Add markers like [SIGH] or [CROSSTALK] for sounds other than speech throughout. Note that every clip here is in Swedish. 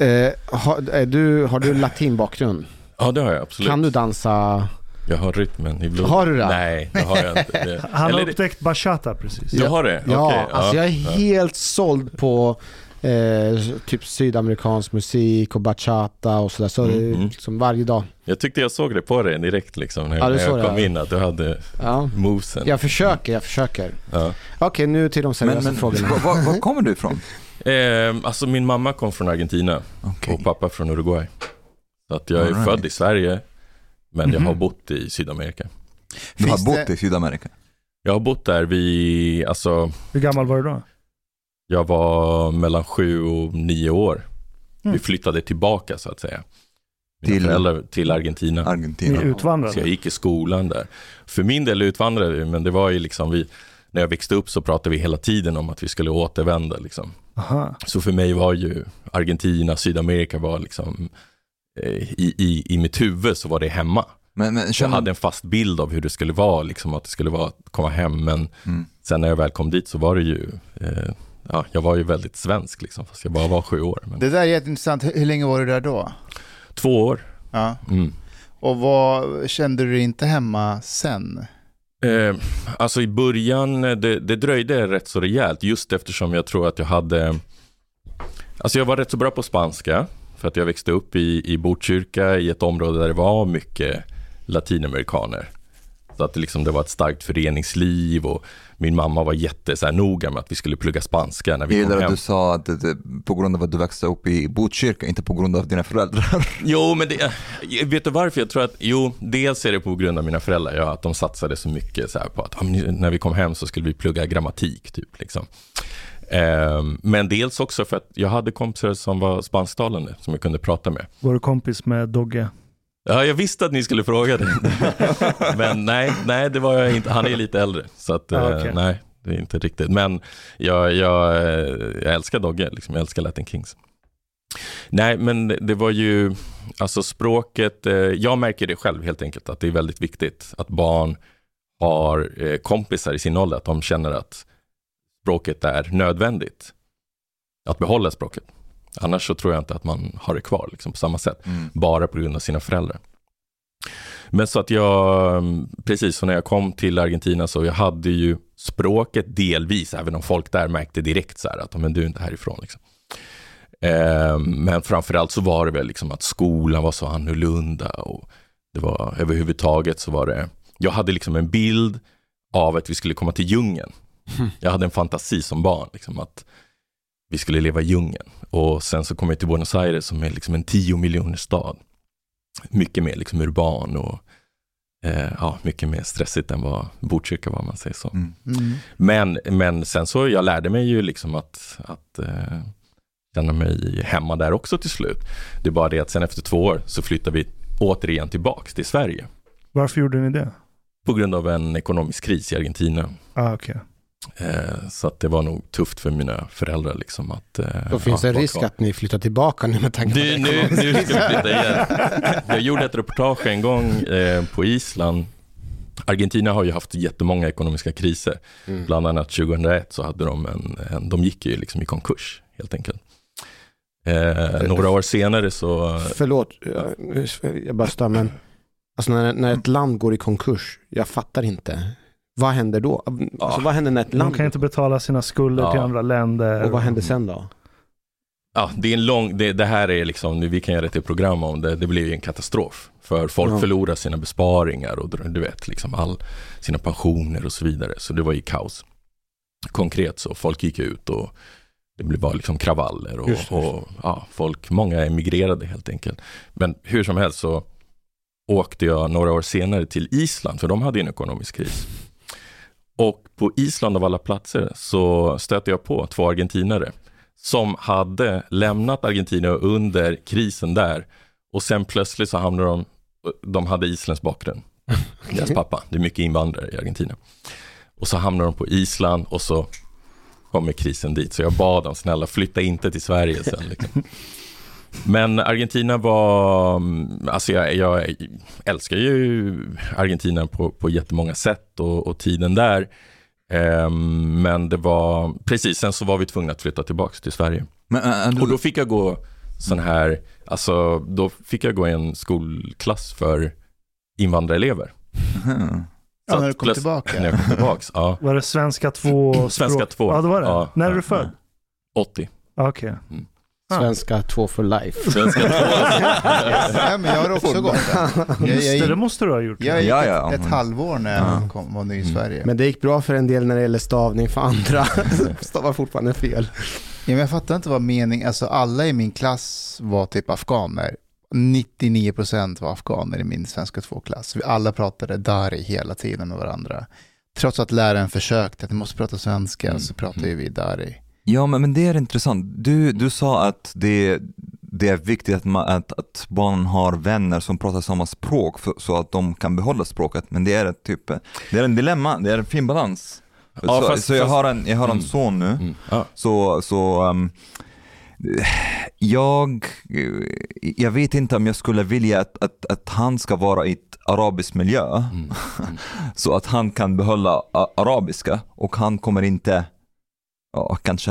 Eh, har, är du, har du latin bakgrund? Ja, det har jag absolut. Kan du dansa? Jag har rytmen i blodet. Har du det? Nej, det har jag inte. Det... Han har Eller det- upptäckt bachata precis. Du har det? Ja, alltså jag är ja. helt såld på eh, typ sydamerikansk musik och bachata och sådär. Så det Mm, mm. liksom varje dag. Jag tyckte jag såg det på dig direkt liksom när, Ja, när jag det, kom ja. in att du hade Ja. movesen. Jag försöker, jag försöker. Ja. Okej, nu till de seriösa Men, men frågorna. [LAUGHS] var, var kommer du ifrån? Eh, alltså min mamma kom från Argentina Okej. och pappa från Uruguay. Så att jag är right. född i Sverige, men jag Mhm. har bott i Sydamerika. Du har bott i Sydamerika? Jag har bott där vid, alltså Hur gammal var du då? jag var mellan sju och nio år. Mm. Vi flyttade tillbaka så att säga. Mina Till- föräldrar till Argentina. Ni Argentina? utvandrade? Så jag gick i skolan där. För min del utvandrade vi, men det var ju liksom vi, när jag växte upp så pratade vi hela tiden om att vi skulle återvända liksom. Aha. Så för mig var ju Argentina, Sydamerika var liksom eh, i, i, i mitt huvud så var det hemma. Men, men Jag hade en fast bild av hur det skulle vara, liksom att det skulle vara att komma hem. Men Mm. sen när jag väl kom dit så var det ju, eh, ja, jag var ju väldigt svensk liksom, fast jag bara var sju år. Men Det där är jätteintressant. Hur, hur länge var du där då? Två år. Ja. Mm. Och vad kände du dig inte hemma sen? Eh, alltså i början, eh, det, det dröjde rätt så rejält just eftersom jag tror att jag hade, alltså jag var rätt så bra på spanska för att jag växte upp i, i Botkyrka i ett område där det var mycket latinamerikaner. Att det, liksom, det var ett starkt föreningsliv och min mamma var jätte så här, noga med att vi skulle plugga spanska när jag vi kom gillar att hem. du sa att det, på grund av att du växte upp i Botkyrka, inte på grund av dina föräldrar. [LAUGHS] Jo, men det, eh, vet du varför? Jag tror att, jo, dels är det på grund av mina föräldrar, ja, att de satsade så mycket så här på att men när vi kom hem så skulle vi plugga grammatik, typ. Liksom. Ehm, men dels också för att jag hade kompisar som var spansktalande, som jag kunde prata med. Var du kompis med Dogge? Ja, jag visste att ni skulle fråga det. [LAUGHS] men nej, nej, det var jag inte. Han är lite äldre, så att, Ah, eh, okej. nej, det är inte riktigt. Men jag, jag, eh, jag älskar Dogge, liksom. jag älskar Latin Kings. Nej, men det- var ju, alltså språket, eh, jag märker det själv helt enkelt, att det är väldigt viktigt att barn har kompisar i sin ålder, att de känner att språket är nödvändigt. Att behålla språket. Annars så tror jag inte att man har det kvar liksom, på samma sätt Mm. bara på grund av sina föräldrar. Men så att jag, precis så när jag kom till Argentina så jag hade ju språket delvis, även om folk där märkte direkt så här att men du är inte härifrån. Liksom. Eh, men framförallt så var det väl liksom att skolan var så annorlunda och det var överhuvudtaget så var det, jag hade liksom en bild av att vi skulle komma till djungeln. Jag hade en fantasi som barn, liksom att vi skulle leva i djungeln. Och sen så kom jag till Buenos Aires som är liksom en 10 miljoner stad. Mycket mer liksom urban och eh, ja, mycket mer stressigt än vad Botkyrka var om man säger så. Mm. Mm. Men, men sen så jag lärde mig ju liksom att, att eh, känna mig hemma där också till slut. Det är bara det att sen efter två år så flyttade vi återigen tillbaks till Sverige. Varför gjorde ni det? På grund av en ekonomisk kris i Argentina. Ah, okej. Eh, så att det var nog tufft för mina föräldrar liksom att... Eh, Då finns det ja, en risk kvar. att ni flyttar tillbaka nu med tanke på Du, det nu, nu ska vi flytta igen. Jag gjorde ett reportage en gång eh, på Island. Argentina har ju haft jättemånga ekonomiska kriser. Mm. Bland annat 2001 så hade de en, en de gick ju liksom i konkurs helt enkelt. Eh, några år senare så, Förlåt, jag- jag bara stör men alltså när, när ett land går i konkurs, jag fattar inte. Vad händer då? Alltså, vad händer när ett De land kan inte betala sina skulder Ja. till andra länder. och vad händer sen då? ja det är en lång, det, det här är liksom, nu, vi kan göra ett program om det, det blir ju en katastrof. För folk Ja. förlorar sina besparingar och du vet, liksom all, sina pensioner och så vidare. Så det var ju kaos. Konkret så, folk gick ut och det blev bara liksom kravaller och, Just just och ja, folk, många emigrerade helt enkelt. Men hur som helst så åkte jag några år senare till Island, för de hade en ekonomisk kris. Och på Island av alla platser så stötte jag på två argentinare som hade lämnat Argentina under krisen där och sen plötsligt så hamnade de, de hade Islands bakgrund. [LAUGHS] Deras pappa, det är mycket invandrare i Argentina. Och så hamnar de på Island och så kommer krisen dit. Så jag bad dem, snälla flytta inte till Sverige sen. Liksom. [LAUGHS] Men Argentina var, mm, alltså jag, jag älskar ju Argentina på, på jättemånga sätt och, och tiden där. Ehm, men det var, precis, sen så var vi tvungna att flytta tillbaka till Sverige. Men, äh, du, Och då fick jag gå sån här, alltså då fick jag gå i en skolklass för invandrarelever. Mhm. Ja, när du kom plöts- tillbaka. När jag kom tillbaks, ja. [LAUGHS] Var det svenska två Svenska språk? två. Ja, det var det. Ja, När är ja, du född? 80. Ja, Okej. Ah. Svenska två for life. Svenska två. Ja, men jag har också gått där. Jag, Just det, det måste du ha gjort. jag gick Ja, ja. ett, ett halvår när jag Ja. kom, var ny i Mm. Sverige. Men det gick bra för en del när det gäller stavning för andra. [LAUGHS] Stavar fortfarande fel. Ja, men jag fattar inte vad mening, alltså alla i min klass var typ afghaner. 99% var afghaner i min svenska 2-klass. Vi alla pratade dari hela tiden med varandra. Trots att läraren försökte att ni måste prata svenska Mm. så pratade ju vi dari. Ja, men, men det är intressant. Du, du sa att det, det är viktigt att, man, att, att barn har vänner som pratar samma språk för, så att de kan behålla språket. Men det är ett typ, det är en dilemma, det är en fin balans. Ja, så, fast- så jag fast- har en, jag har en Mm. son nu, Mm. Ja. så, så um, jag, jag vet inte om jag skulle vilja att, att, att han ska vara i ett arabiskt miljö. Mm. [LAUGHS] Så att han kan behålla arabiska och han kommer inte, ja, kanske,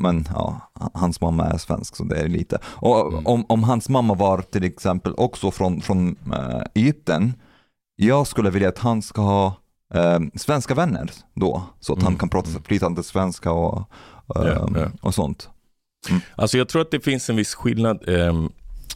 men ja, hans mamma är svensk så det är lite. Och Mm. om, om hans mamma var till exempel också från, från äh, Egypten, jag skulle vilja att han ska ha eh, svenska vänner då, så att han Mm, kan prata mm. flytande svenska och, Ja, ehm, ja. och sånt. Alltså jag tror att det finns en viss skillnad. Ehm,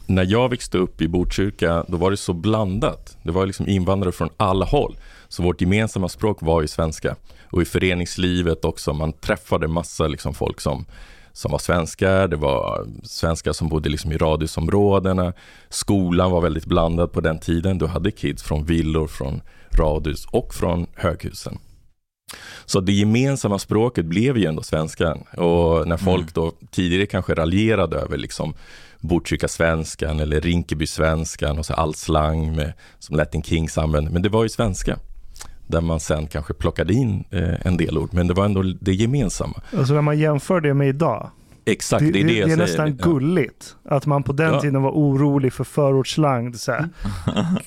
när jag växte upp i Botkyrka, då var det så blandat. Det var liksom invandrare från alla håll. Så vårt gemensamma språk var ju svenska. Och i föreningslivet också, man träffade massa liksom folk som, som var svenskar. Det var svenskar som bodde liksom i radhusområdena. Skolan var väldigt blandad på den tiden. Du hade kids från villor, från radhus och från höghusen. Så det gemensamma språket blev ju ändå svenskan. Och när folk då tidigare kanske raljerade över liksom Botkyrka-svenskan eller Rinkeby-svenskan och så all slang med, som Latin Kings använde. Men det var ju svenska. Där man sen kanske plockade in eh, en del ord. Men det var ändå det gemensamma. Alltså när man jämför det med idag. Exakt, Det, det, är det, det är säger. nästan Ja. gulligt. Att man på den Ja. tiden var orolig för förortsslang. Så här. [LAUGHS]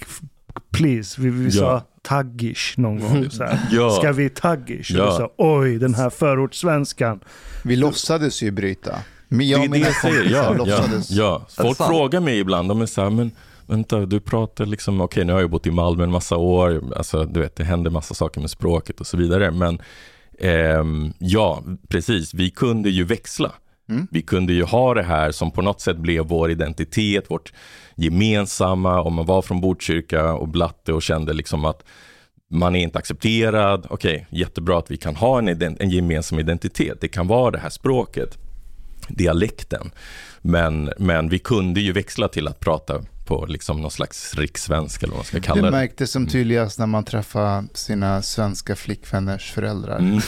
Please, vi, vi Ja. sa taggish någon gång. Så här. [LAUGHS] Ja. Ska vi taggish? Och Ja. vi sa oj, den här förortssvenskan. Vi låtsades ju bryta. Men jag det är och det jag säger. Ja, ja, ja. Folk frågar mig ibland, de är så här, men vänta, du pratar liksom, okej nu har jag bott i Malmö en massa år, alltså du vet, det händer massa saker med språket och så vidare, men ehm, ja, precis, vi kunde ju växla. Mm. Vi kunde ju ha det här som på något sätt blev vår identitet, vårt gemensamma, om man var från Botkyrka och Blatte och kände liksom att man är inte accepterad, okej, jättebra att vi kan ha en, ident- en gemensam identitet, det kan vara det här språket dialekten. Men, men vi kunde ju växla till att prata på liksom någon slags rikssvenska eller vad man ska kalla Det det. märktes som tydligast när man träffade sina svenska flickvänners föräldrar. Mm.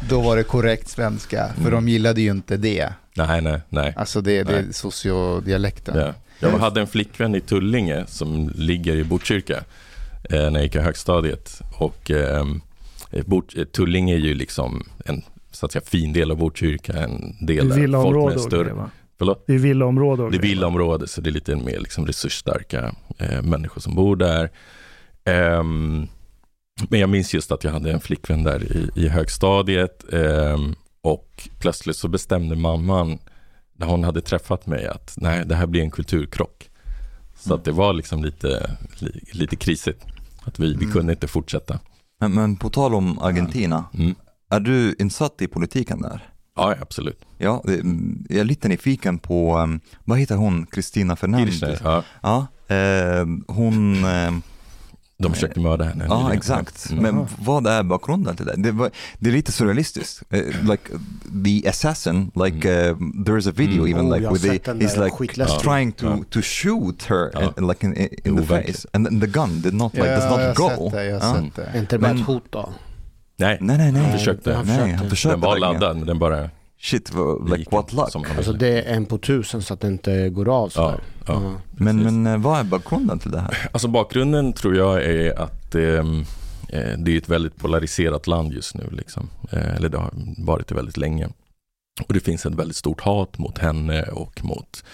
[LAUGHS] Då var det korrekt svenska, för de gillade ju inte det. nej, nej, nej. Alltså det, det är sociodialekten. Ja. Jag hade en flickvän i Tullinge som ligger i Botkyrka eh, när jag gick i högstadiet. Och eh, Bot- eh, Tullinge är ju liksom en så att säga, fin del av Botkyrka, en del är där folk med och större... Förlåt? Det är villaområde Det är villaområde, så det är lite mer liksom resursstarka eh, människor som bor där. Ehm, men jag minns just att jag hade en flickvän där i, i högstadiet ehm, och plötsligt så bestämde mamman när hon hade träffat mig att nej, det här blir en kulturkrock. Så att det var liksom lite, li, lite krisigt. Att vi, vi Mm. kunde inte fortsätta. Men, men på tal om Argentina, Mm. är du insatt i politiken där? Ja, absolut. Ja, det- mm, jag är lite nyfiken på, um, vad heter hon, Kristina Fernandez? Ja, Ja, eh, hon, eh, de försökte mörda henne. ja nyligen. exakt. Mm. Men vad är bakgrunden till det? Det, var, det är lite surrealistiskt. Eh, like the assassin, like uh, there's a video Mm. even Oh, like jag with the, he's like skitläskig. trying to, Ja. to shoot her Ja. in, like in, in the face. And the gun did not like, Ja, does jag not go. sett det, jag har Ja. sett det. Är inte bara ett hot då? Nej, Nej, nej, nej. Han försökte. Han Nej, försökte. han försökte den var laddad, men den bara Shit, like what luck. Alltså det är en på tusen så att det inte går av så Ja, ja. Men, Precis. men eh, vad är bakgrunden till det här? Alltså bakgrunden tror jag är att ehm, eh, det är ett väldigt polariserat land just nu. Liksom. Eh, eller det har varit det väldigt länge. Och det finns ett väldigt stort hat mot henne och mot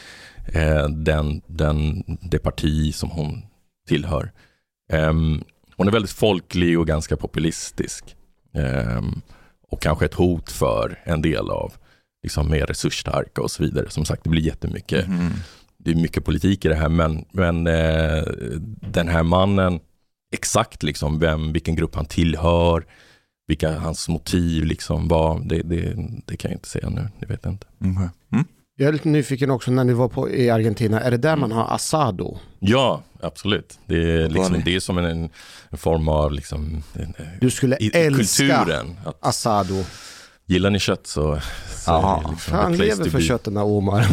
eh, den, den, det parti som hon tillhör. Ehm, hon är väldigt folklig och ganska populistisk. Ehm, och kanske ett hot för en del av liksom mer resursstarka och så vidare. Som sagt, det blir jättemycket, Mhm. det är mycket politik i det här, men, men eh, den här mannen, exakt liksom vem, vilken grupp han tillhör, vilka hans motiv liksom var, det, det, det kan jag inte säga nu, det vet jag inte. Okej. Mm. Jag är lite nyfiken också när ni var på, i Argentina, är det där man har asado? Ja, absolut. Det är, liksom, det är som en, en form av liksom, en- Du skulle i, älska kulturen. Att, asado. gillar ni kött så, så liksom place lever för be. kött den där Omar.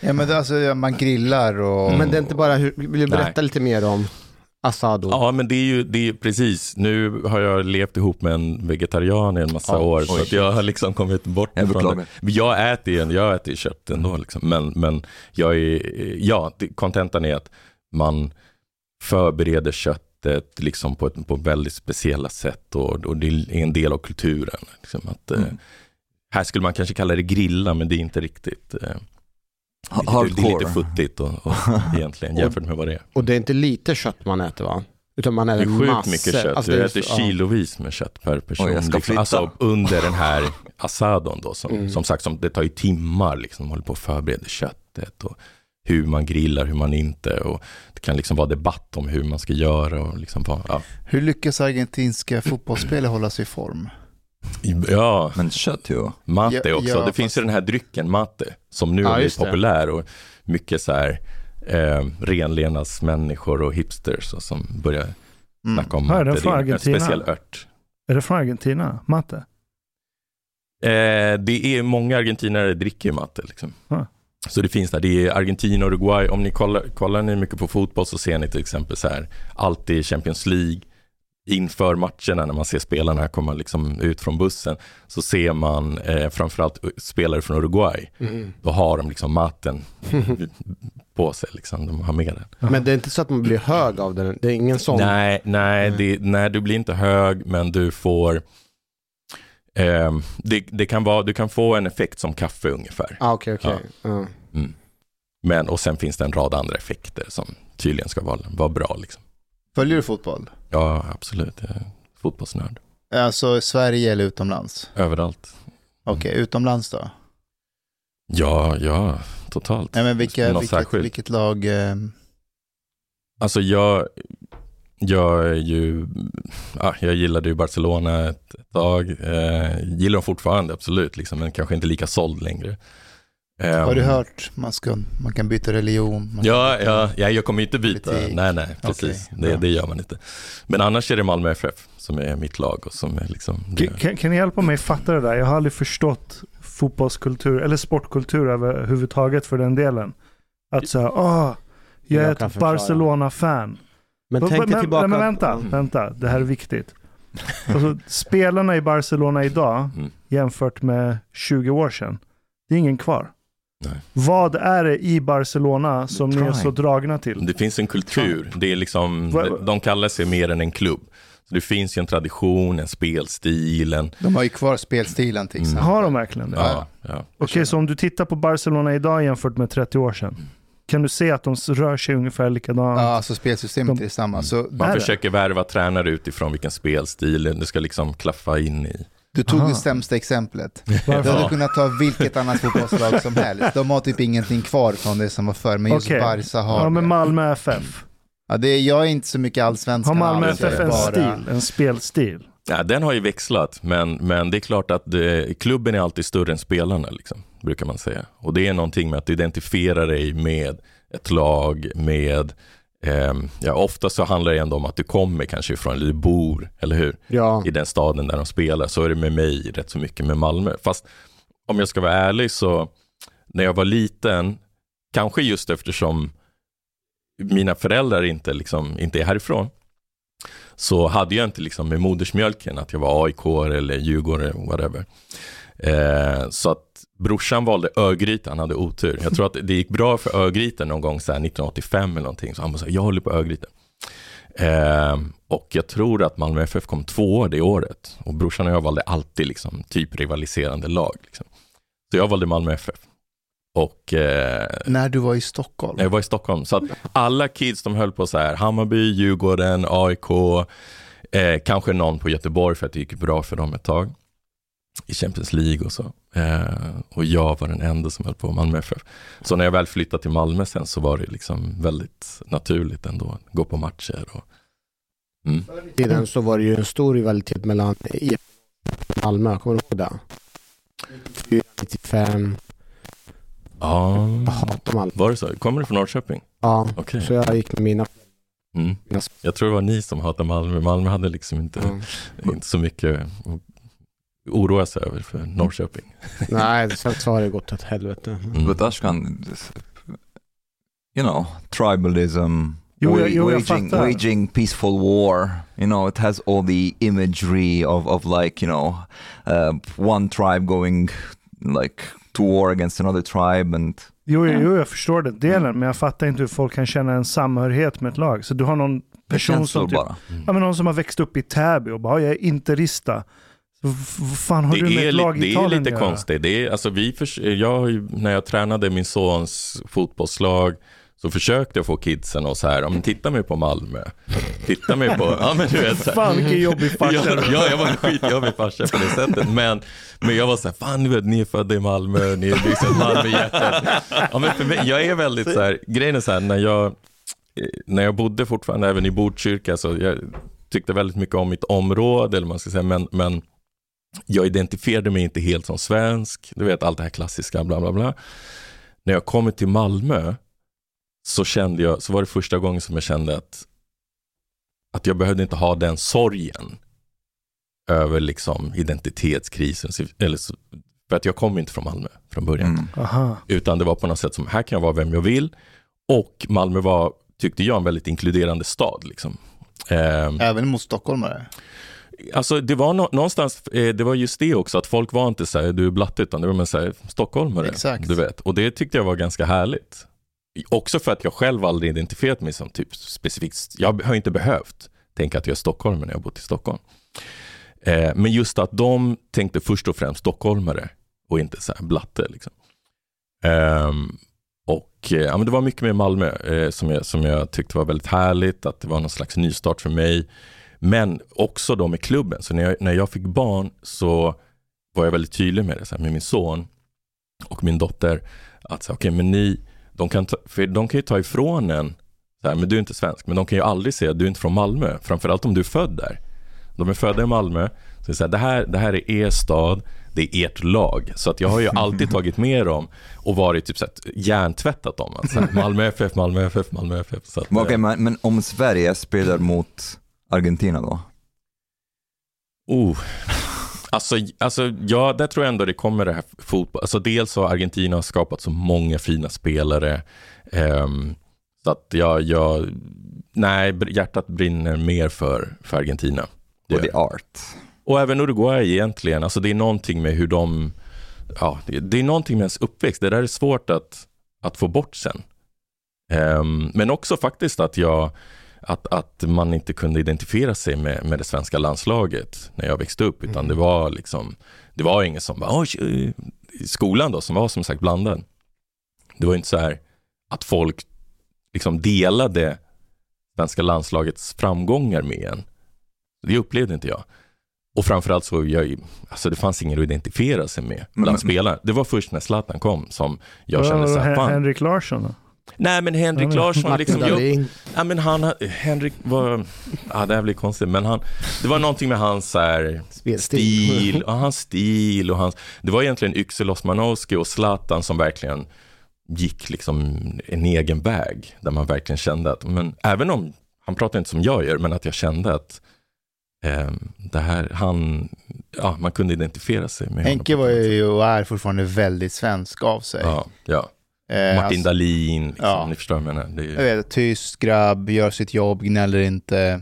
Ja, men det, alltså, man grillar och... Men det är inte bara, hur, vill du berätta Nej. lite mer om asado? Ja, men det är ju det är ju precis. Nu har jag levt ihop med en vegetarian i en massa Ja, år, oj. så att jag har liksom kommit bort Jag ifrån beklagar. det. Men Jag äter ju jag äter ju kött ändå, liksom. men, men jag är, ja, det- kontentan är att man förbereder köttet liksom på, ett, på väldigt speciella sätt och, och det är en del av kulturen. Liksom, att, eh, Mm. här skulle man kanske kalla det grilla, men det är inte riktigt. Eh, Ha- det, det är lite Hardcore. futtigt och, och [LAUGHS] egentligen jämfört med vad det är. Och det är inte lite kött man äter va? Utan man Det äter är sjukt massor. mycket kött. Alltså, det är äter så- kilovis med kött per person. Oj, jag ska liksom. flytta. Alltså under den här [LAUGHS] asadon då. Som, Mm. som sagt, som, det tar ju timmar liksom. Man håller på att förbereda köttet och hur man grillar, hur man inte. Och det kan liksom vara debatt om hur man ska göra. Och liksom, ja. Hur lyckas argentinska fotbollsspelare hålla sig i form? Ja, Men kött ju. mate Ja, också. ja, det fast- finns ju den här drycken mate. Som nu Ja, har blivit det. populär. Och mycket så här eh, renlevnadsmänniskor och hipsters och som börjar Mm. snacka om Ja, är mate. Det är en speciell ört. Är det från Argentina? Matte? Eh, det är många argentinare dricker ju matte. Liksom. Ja. Så det finns där. Det är Argentina och Uruguay. Om ni kollar, kollar ni mycket på fotboll så ser ni till exempel så här, alltid i Champions League inför matcherna när man ser spelarna komma liksom ut från bussen så ser man eh, framförallt spelare från Uruguay. Mm. Då har de liksom maten [LAUGHS] på sig. Liksom. De har med den. Men det är inte så att man blir hög av den? Det är ingen sån? Nej, nej, Mm. det, nej, du blir inte hög, men du får eh, det, det kan vara, du kan få en effekt som kaffe ungefär. Ah, Okej, okej. Ja. Mm. Men, och sen finns det en rad andra effekter som tydligen ska vara, vara bra. Liksom. Följer du fotboll? Ja, absolut. Jag är fotbollsnörd. Alltså i Sverige eller utomlands? Överallt. Okej, utomlands då? Ja, ja, totalt. Nej, men vilka, vilket, särskilt? vilket lag? Eh, Alltså jag, jag är ju, ja, jag gillade ju Barcelona ett, ett tag. Eh, gillar dem fortfarande, absolut, liksom, men kanske inte lika såld längre. Har du Ehm, hört man, ska, man kan byta religion? Man Ja, kan byta- ja, ja, jag kommer inte byta. Politik. Nej, nej, precis. Okej, det, det gör man inte. Men annars är det Malmö FF som är mitt lag och som är liksom... Kan, kan, kan ni hjälpa mig fatta det där? Jag har aldrig förstått fotbollskultur eller sportkultur överhuvudtaget för den delen. Att säga, åh, jag är Jag kan ett. Barcelona-fan. Men Men, tänk dig men, tillbaka. men vänta, Mm. vänta, det här är viktigt. Alltså, spelarna i Barcelona idag Mm. jämfört med 20 år sedan, det är ingen kvar. Nej. Vad är det i Barcelona som ni är så dragna till? det finns en kultur. Det är liksom, de, kallar sig mer än en klubb. Så det finns ju en tradition, en spelstil, en... De har ju kvar spelstilen till Mm. exempel. Har de verkligen det? Ja, ja. Okej, så om du tittar på Barcelona idag jämfört med 30 år sedan, kan du se att de rör sig ungefär likadant? Ja, alltså spelsystemet De- är detsamma. Så Man det? försöker värva tränare utifrån vilken spelstil det ska liksom klaffa in i. du tog Aha. det sämsta exemplet. Varför? Du hade kunnat ta vilket annat fotbollslag som helst. De har typ ingenting kvar från det som var förr, men just Okej. Barca har Ja, men. Malmö FF. Ja, det är, jag är inte så mycket allsvenskan. Har Malmö FF en bara- stil, en spelstil? Ja, den har ju växlat, men, men det är klart att det, klubben är alltid större än spelarna, liksom, brukar man säga. Och det är någonting med att du identifierar dig med ett lag, med ehm, ja, ofta så handlar det ändå om att du kommer kanske ifrån, eller du bor, eller hur? Ja. I den staden där de spelar. Så är det med mig rätt så mycket med Malmö. Fast om jag ska vara ärlig så, när jag var liten, kanske just eftersom mina föräldrar inte, liksom, inte är härifrån, så hade jag inte liksom med modersmjölken att jag var AIK eller Djurgården, whatever. Eh, så att brorsan valde Örgryte, han hade otur. Jag tror att det gick bra för Örgryte någon gång så här 1985 eller någonting, så han bara så här, jag håller på Örgryte. Eh, och jag tror att Malmö FF kom två det året. Och brorsan och jag valde alltid liksom, typ rivaliserande lag. Liksom. Så jag valde Malmö FF. Och eh, När du var i Stockholm. jag var i Stockholm. Så att alla kids de höll på så här, Hammarby, Djurgården, AIK, eh, kanske någon på Göteborg för att det gick bra för dem ett tag. I Champions League och så. Eh, och jag var den enda som höll på Malmö FF. Så när jag väl flyttade till Malmö sen så var det liksom väldigt naturligt ändå att gå på matcher. Och, mm. tiden så var det ju en stor rivalitet mellan IF och Malmö, kommer du ihåg det? 95, Ja, var det så? Kommer du från Norrköping? Ja, Okej. så jag gick med mina... Mm. Jag tror det var ni som hatade Malmö. Malmö hade liksom inte, ja. inte så mycket att oroa sig över för Norrköping. [LAUGHS] Nej, så har det gått åt helvete. Mm. But Ashkan, you know, tribalism, Jo, jag- jo, jag waging, fattar. waging peaceful war. You know, it has all the imagery of, of like, you know, uh, one tribe going like to war against another tribe and Jo, jo, jo, jag förstår den delen, men jag fattar inte hur folk kan känna en samhörighet med ett lag. Så du har någon person som, typ, bara. ja, men någon som har växt upp i Täby och bara, "Ja, jag är interista. Vad fan har det, du med är, ett lag det är lite att göra? konstigt. Det är, alltså vi förs- jag, när jag tränade min sons fotbollslag så försökte jag få kidsen och så här, men titta mig på Malmö. Titta mig på, [LAUGHS] ja men du vet så här. Fan vilken jobbig [LAUGHS] farsa. Ja, ja, jag var en skitjobbig farsa på det [LAUGHS] sättet. Men, men jag var så här, fan du vet, ni är födda i Malmö, ni är liksom Malmöhjärtat. Ja, men för mig, jag är väldigt så här, grejen är så här, när jag, eh, när jag bodde fortfarande även i Botkyrka, så jag tyckte väldigt mycket om mitt område, eller man ska säga, men, men jag identifierade mig inte helt som svensk, du vet allt det här klassiska, bla bla bla. När jag kom till Malmö så kände jag, så var det första gången som jag kände att, att jag behövde inte ha den sorgen över liksom identitetskrisen, eller så, för att jag kom inte från Malmö från början. Mm. Aha. Utan det var på något sätt som, här kan jag vara vem jag vill. Och Malmö var, tyckte jag, en väldigt inkluderande stad. Liksom. Ehm, Även mot stockholmare. Alltså det var nå- någonstans, eh, det var just det också, att folk var inte så här, du är blatte, utan det var mer så här, stockholmare. Exakt. Du vet. Och det tyckte jag var ganska härligt. Också för att jag själv aldrig identifierat mig som typ specifikt, jag har inte behövt tänka att jag är stockholmare när jag har bott i Stockholm. Eh, men just att de tänkte först och främst stockholmare och inte så här blatte. Liksom. Ehm, och eh, ja, men det var mycket med Malmö eh, som, jag, som jag tyckte var väldigt härligt, att det var någon slags nystart för mig. Men också då med klubben. Så när jag, när jag fick barn så var jag väldigt tydlig med det, så här, med min son och min dotter. Att så, okej, men ni, de kan, ta, för de kan ju ta ifrån en, så här, men du är inte svensk, men de kan ju aldrig säga att du är inte från Malmö. Framförallt om du är född där. De är födda i Malmö, så det, är så här, det, här, det här är er stad, det är ert lag. Så att jag har ju [LAUGHS] alltid tagit med dem och varit typ så att hjärntvättat dem. Alltså, Malmö FF, Malmö FF, Malmö FF. Så att, Okej, eh, men, men om Sverige spelar mot Argentina då? Oh. Alltså, alltså, ja, där tror jag ändå det kommer det här fotboll. Alltså, dels har Argentina skapat så många fina spelare. ehm, så att jag, jag, nej, hjärtat brinner mer för, för Argentina. Det Och the art. Och även Uruguay egentligen. Alltså det är någonting med hur de, ja, det, det är någonting med ens uppväxt. Det där är svårt att, att få bort sen. Ehm, men också faktiskt att jag, att, att man inte kunde identifiera sig med, med det svenska landslaget när jag växte upp, utan det var liksom, det var ingen som bara, i skolan då, som var som sagt blandad. Det var inte så här att folk liksom delade svenska landslagets framgångar med en. Det upplevde inte jag. Och framförallt så, jag, alltså det fanns ingen att identifiera sig med bland Men- spelarna. Det var först när Zlatan kom som jag Ja, kände så här, fan. Henrik Larsson då? Nej men Henrik Ja, Larsson liksom, jag, ja men han, Henrik var, ja det här blir konstigt, men han, det var någonting med hans så här, stil, [LAUGHS] och hans stil och hans, det var egentligen Yxel Osmanowski och Zlatan som verkligen gick liksom en egen väg, där man verkligen kände att, men även om, han pratar inte som jag gör, men att jag kände att eh, det här, han, ja man kunde identifiera sig med honom. Henke var ju och är fortfarande väldigt svensk av sig. Ja, ja. Eh, Martin alltså, Dahlin, liksom, ja. ni förstår vad jag menar. Det är ju, jag vet, tyst grabb, gör sitt jobb, gnäller inte.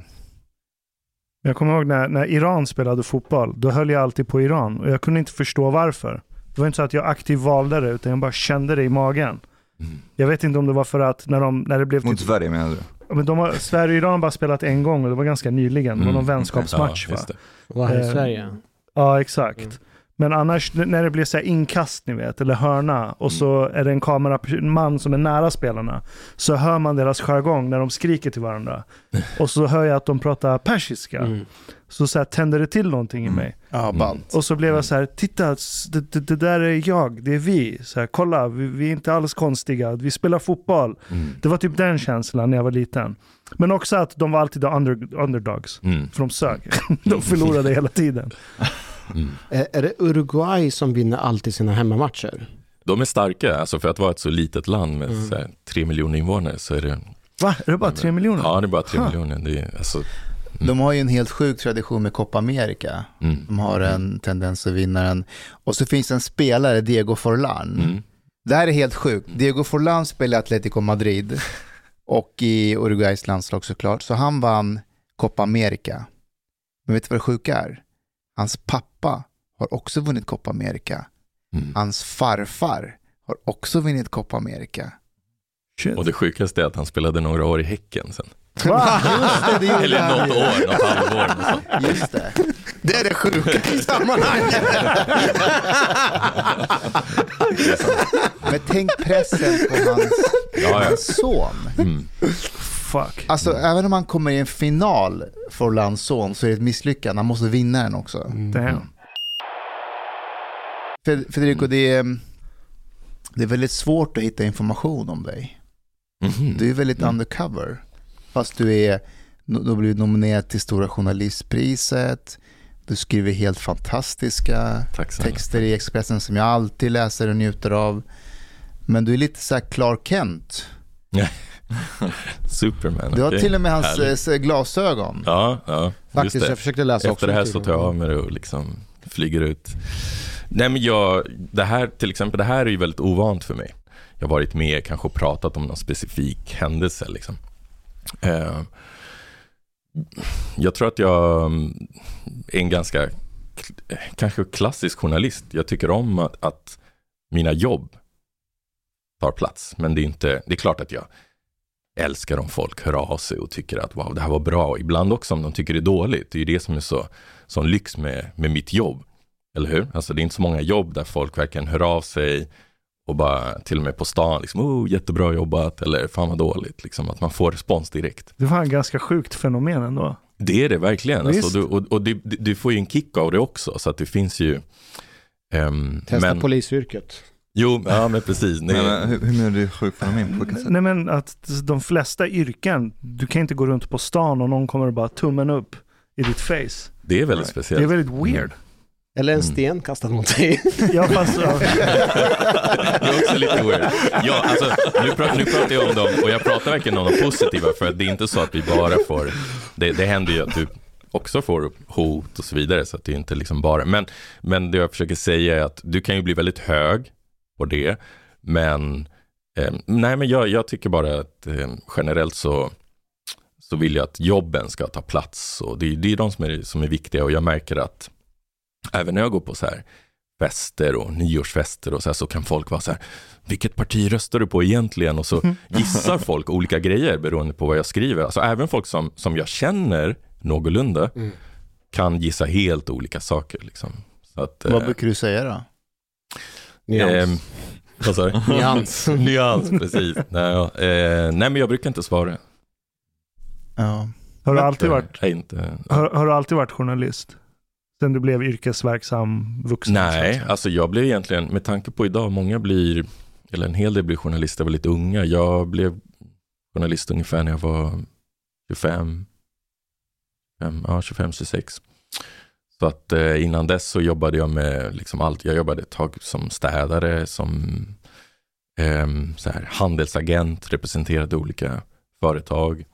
Jag kommer ihåg när, när Iran spelade fotboll, då höll jag alltid på Iran och jag kunde inte förstå varför. Det var inte så att jag aktivt valde det, utan jag bara kände det i magen. Mm. Jag vet inte om det var för att när, de, när det blev Mot typ, Sverige menar du? Men de har, Sverige och Iran har bara spelat en gång och det var ganska nyligen. Det var någon Mm. vänskapsmatch Ja, va? Var här i Eh, Sverige. Ja, exakt. Mm. Men annars när det blir så inkast ni vet, eller hörna och så är det en kameraman som är nära spelarna. Så hör man deras jargong när de skriker till varandra. [LAUGHS] Och så hör jag att de pratar persiska. Mm. Så, så här, tänder det till någonting i mig. Ja, ballt. Och så blev jag så här, titta, det, det, det där är jag, det är vi. Så här, kolla, vi, vi är inte alls konstiga, vi spelar fotboll. Mm. Det var typ den känslan när jag var liten. Men också att de var alltid under, underdogs. Mm. För de sög. [LAUGHS] De förlorade hela tiden. [LAUGHS] Mm. Är, är det Uruguay som vinner alltid sina hemmamatcher? De är starka, alltså för att vara ett så litet land med Mm. så här, tre miljoner invånare så är det, Va? Är det bara tre miljoner? ja det är bara tre Huh. miljoner. Det är, alltså, De har ju en helt sjuk tradition med Copa America. mm. De har en tendens att vinna den. Och så finns en spelare, Diego Forlan. Mm. Det här är helt sjukt. Diego Forlan spelar i Atletico Madrid och i Uruguays landslag såklart. Så han vann Copa America. Men vet du vad det sjuka är? Hans pappa har också vunnit Copa America. Mm. Hans farfar har också vunnit Copa America. Shit. Och det sjukaste är att han spelade några år i Häcken sen. Va? [LAUGHS] Just det, det Eller något år, något halvår. Något. Just det. Det är det sjuka I sammanhanget! Men tänk pressen på hans, Ja, ja. hans son. Mm. Fuck. Alltså även om han kommer i en final för Orlands son så är det ett misslyckande. Han måste vinna den också. Damn. Fed- Federico, det är, det är väldigt svårt att hitta information om dig. Mhm. Du är väldigt Mm. undercover. Fast du är, du har blivit nominerad till Stora Journalistpriset. Du skriver helt fantastiska texter i Expressen som jag alltid läser och njuter av. Men du är lite så här Clark Kent. [LAUGHS] Superman. Du har okej. till och med hans Härligt. eh, glasögon. Ja, ja. Just Faktiskt, det. jag försökte läsa också. Efter det här så tar jag av mig det och liksom flyger ut. Nej men jag, det här till exempel, det här är ju väldigt ovant för mig. Jag har varit med kanske och pratat om någon specifik händelse liksom. Eh, jag tror att jag mm, är en ganska, kanske klassisk journalist. Jag tycker om att, att mina jobb tar plats. Men det är inte, det är klart att jag älskar om folk hör av sig och tycker att wow, det här var bra. Ibland också om de tycker det är dåligt. Det är ju det som är så, sån lyx med, med mitt jobb. Eller hur? Alltså det är inte så många jobb där folk verkligen hör av sig och bara till och med på stan liksom, oh, jättebra jobbat eller fan vad dåligt. Liksom, att man får respons direkt. Det var en ganska sjukt fenomen ändå. Det är det verkligen. Alltså, du, och och du, du får ju en kick av det också. Så att det finns ju... ehm, Testa men, polisyrket. Jo, ja men precis. Nej, Men, hur, hur menar du sjukt fenomen? På vilket sätt? Nej men att de flesta yrken, du kan inte gå runt på stan och någon kommer och bara tummen upp i ditt face. det är väldigt Det speciellt. är väldigt weird. Eller en Mm. sten kastad mot dig. [LAUGHS] Ja, fast, ja. [LAUGHS] det är också lite weird. Ja, alltså, nu, pratar, nu pratar jag om dem, och jag pratar verkligen om de positiva, för att det är inte så att vi bara får, det, det händer ju att du också får hot och så vidare, så att det är inte liksom bara, men, men det jag försöker säga är att du kan ju bli väldigt hög på det, men eh, nej men jag, jag tycker bara att eh, generellt så, så vill jag att jobben ska ta plats och det, är- det är de som är, som är viktiga och jag märker att även när jag går på så här fester och nyårsfester och så här så kan folk vara så här, vilket parti röstar du på egentligen? Och så [LAUGHS] gissar folk olika grejer beroende på vad jag skriver. Alltså även folk som, som jag känner någorlunda Mm. kan gissa helt olika saker. Liksom. Så att, Vad eh, brukar du säga då? Nyans. ehm, vad sa du? [LAUGHS] Nyans. Nyans, precis. Nej, ja, eh, nej, men jag brukar inte svara. Ja. Har du alltid varit, är inte, har, har du alltid varit journalist? Sen du blev yrkesverksam vuxen? Nej, så att säga? alltså jag blev egentligen, med tanke på idag, många blir, eller en hel del blir journalister väldigt unga. Jag blev journalist ungefär när jag var 25, 25 ja 25, 26. Så att eh, innan dess så jobbade jag med liksom allt. Jag jobbade ett tag som städare, som ehm, så här, handelsagent, representerade olika företag.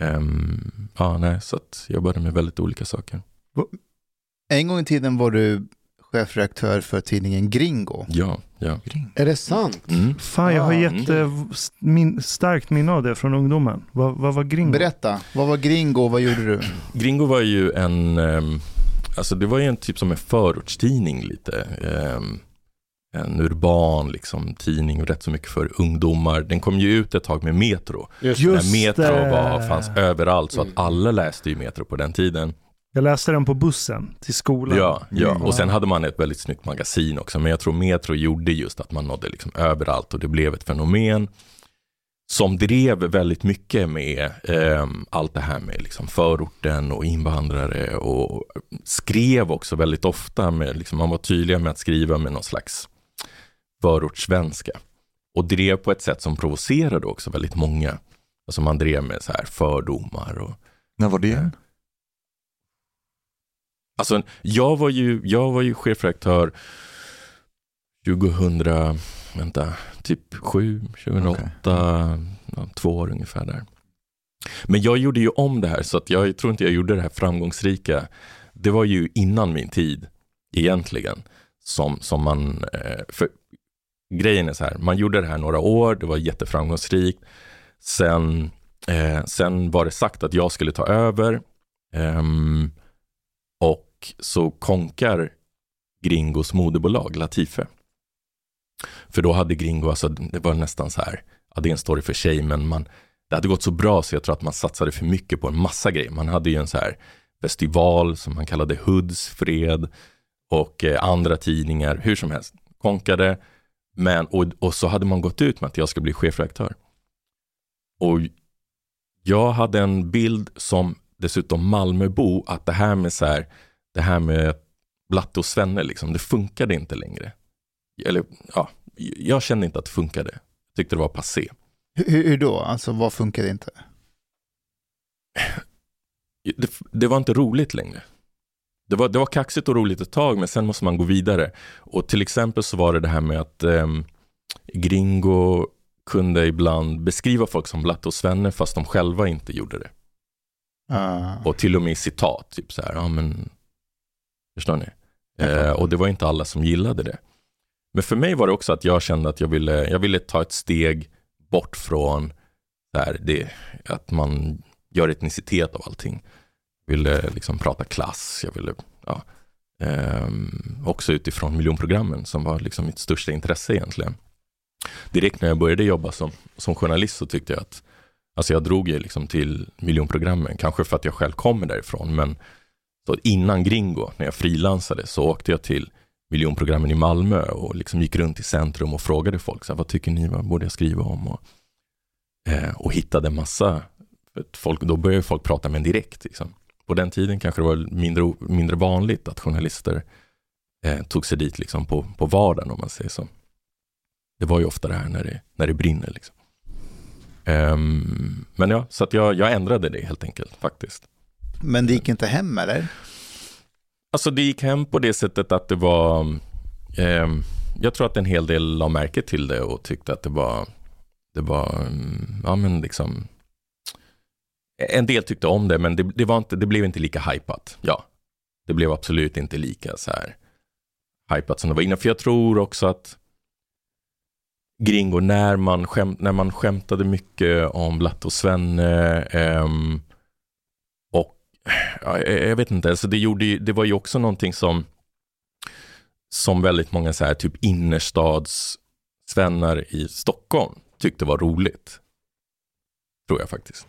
Ehm, ja, nej, så att jag jobbade med väldigt olika saker. En gång i tiden var du chefredaktör för tidningen Gringo. Ja, ja. Är det sant? Mm. Fan, jag har Ja, jätte min, starkt minne av det från ungdomen. Vad, vad var Gringo? Berätta, vad var Gringo och vad gjorde du? Gringo var ju en, ehm, alltså det var ju en typ som en förortstidning lite. Ehm, en urban liksom, tidning och rätt så mycket för ungdomar. Den kom ju ut ett tag med Metro. Just Just När Metro det. var, fanns överallt så att Mm. alla läste ju Metro på den tiden. Jag läste den på bussen till skolan. Ja, ja. Mm. och sen hade man ett väldigt snyggt magasin också. Men jag tror Metro gjorde just att man nådde liksom överallt och det blev ett fenomen som drev väldigt mycket med eh, allt det här med liksom förorten och invandrare och skrev också väldigt ofta med, liksom, man var tydliga med att skriva med någon slags förortssvenska. Och drev på ett sätt som provocerade också väldigt många. Alltså man drev med så här fördomar och När var det? Alltså, jag var ju, jag var ju chefredaktör 2000, vänta, typ 7, 2008, ja, två år ungefär där. Men jag gjorde ju om det här, så att jag tror inte jag gjorde det här framgångsrika. Det var ju innan min tid, egentligen, som, som man, eh, för grejen är så här, man gjorde det här några år, det var jätteframgångsrikt. Sen, eh, sen var det sagt att jag skulle ta över. Ehm, och så konkar Gringos moderbolag Latife. För då hade Gringo, alltså det var nästan så här, ja det är en story för sig, men man, det hade gått så bra så jag tror att man satsade för mycket på en massa grejer. Man hade ju en så här festival som man kallade Hoods fred och eh, andra tidningar, hur som helst, konkade. Men, och, och så hade man gått ut med att jag ska bli chefredaktör. Och jag hade en bild som dessutom Malmöbo, att det här med så här, det här med Blatte och Svenne, liksom, det funkade inte längre. Eller ja, jag kände inte att det funkade. Jag tyckte det var passé. Hur, hur då? Alltså vad funkade inte? Det, det var inte roligt längre. Det var, det var kaxigt och roligt ett tag, men sen måste man gå vidare. Och till exempel så var det det här med att ehm, Gringo kunde ibland beskriva folk som Blatte och Svenne fast de själva inte gjorde det. Ah. Och till och med i citat, typ så här, ja men, förstår ni? Eh, och det var inte alla som gillade det. Men för mig var det också att jag kände att jag ville, jag ville ta ett steg bort från där det, att man gör etnicitet av allting. Jag ville liksom prata klass, jag ville, ja, ehm, också utifrån miljonprogrammen som var liksom mitt största intresse egentligen. Direkt när jag började jobba som, som journalist så tyckte jag att Alltså jag drog ju liksom till miljonprogrammen, kanske för att jag själv kommer därifrån, men så innan Gringo, när jag frilansade, så åkte jag till miljonprogrammen i Malmö och liksom gick runt i centrum och frågade folk, så här, vad tycker ni, vad borde jag skriva om? Och, eh, och hittade massa, folk, då började folk prata med en direkt. Liksom. På den tiden kanske det var mindre, mindre vanligt att journalister eh, tog sig dit liksom på, på vardagen, om man säger så. Det var ju ofta det här när det, när det brinner. Liksom. Um, men ja, så att jag, jag ändrade det helt enkelt faktiskt. Men det gick inte hem eller? Alltså det gick hem på det sättet att det var, eh, jag tror att en hel del la märke till det och tyckte att det var, det var, mm, ja men liksom, en del tyckte om det men det, det, var inte, det blev inte lika hypat. Ja, det blev absolut inte lika så här hypat som det var innan. För jag tror också att Gringo, när man, skämt, när man skämtade mycket om Blatt och Svenne eh, ja, jag jag vet inte, alltså det, gjorde, ju- det var ju också någonting som som väldigt många så här, typ innerstadssvennar i Stockholm tyckte var roligt. Tror jag faktiskt.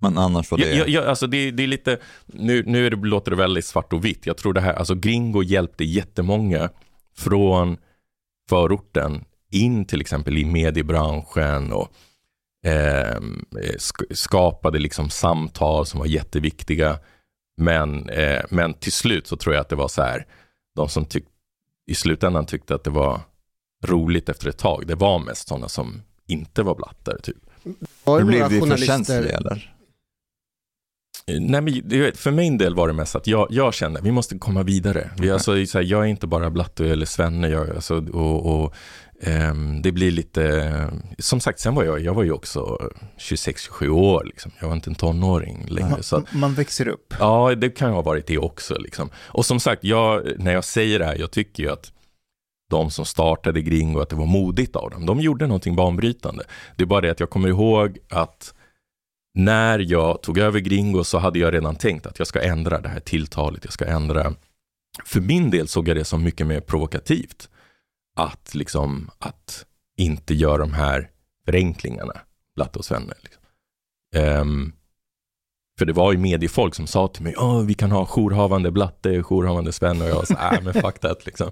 Men annars var det... Ja, ja, alltså det, det är lite, nu, nu är det, låter det väldigt svart och vitt. Jag tror det här, alltså Gringo hjälpte jättemånga från förorten in till exempel i mediebranschen och sk- skapade liksom samtal som var jätteviktiga. Men, eh, men till slut så tror jag att det var så här, de som tyck, i slutändan tyckte att det var roligt efter ett tag, det var mest sådana som inte var blattar. Typ. Var Hur det blev några det för journalister? känslig eller? Nej, men för min del var det mest att jag, jag kände vi måste komma vidare. Vi, Okej. alltså, så här, jag är inte bara Blatte eller Svenne. Jag, alltså, och, och, ehm, det blir lite, som sagt, sen var jag, jag var ju också 26-27 år. Liksom. Jag var inte en tonåring längre. Så, Man, man växer upp. Ja, det kan ha varit det också. Liksom. Och som sagt, jag, när jag säger det här, jag tycker ju att de som startade Gringo, att det var modigt av dem. De gjorde någonting banbrytande. Det är bara det att jag kommer ihåg att när jag tog över Gringo så hade jag redan tänkt att jag ska ändra det här tilltalet. Jag ska ändra. För min del såg jag det som mycket mer provokativt. Att liksom, att inte göra de här förenklingarna, Blatte och Svenne. Liksom. Um, för det var ju mediefolk som sa till mig, oh, vi kan ha jourhavande blatte, jourhavande Sven och jag sa, nej men fuck that liksom.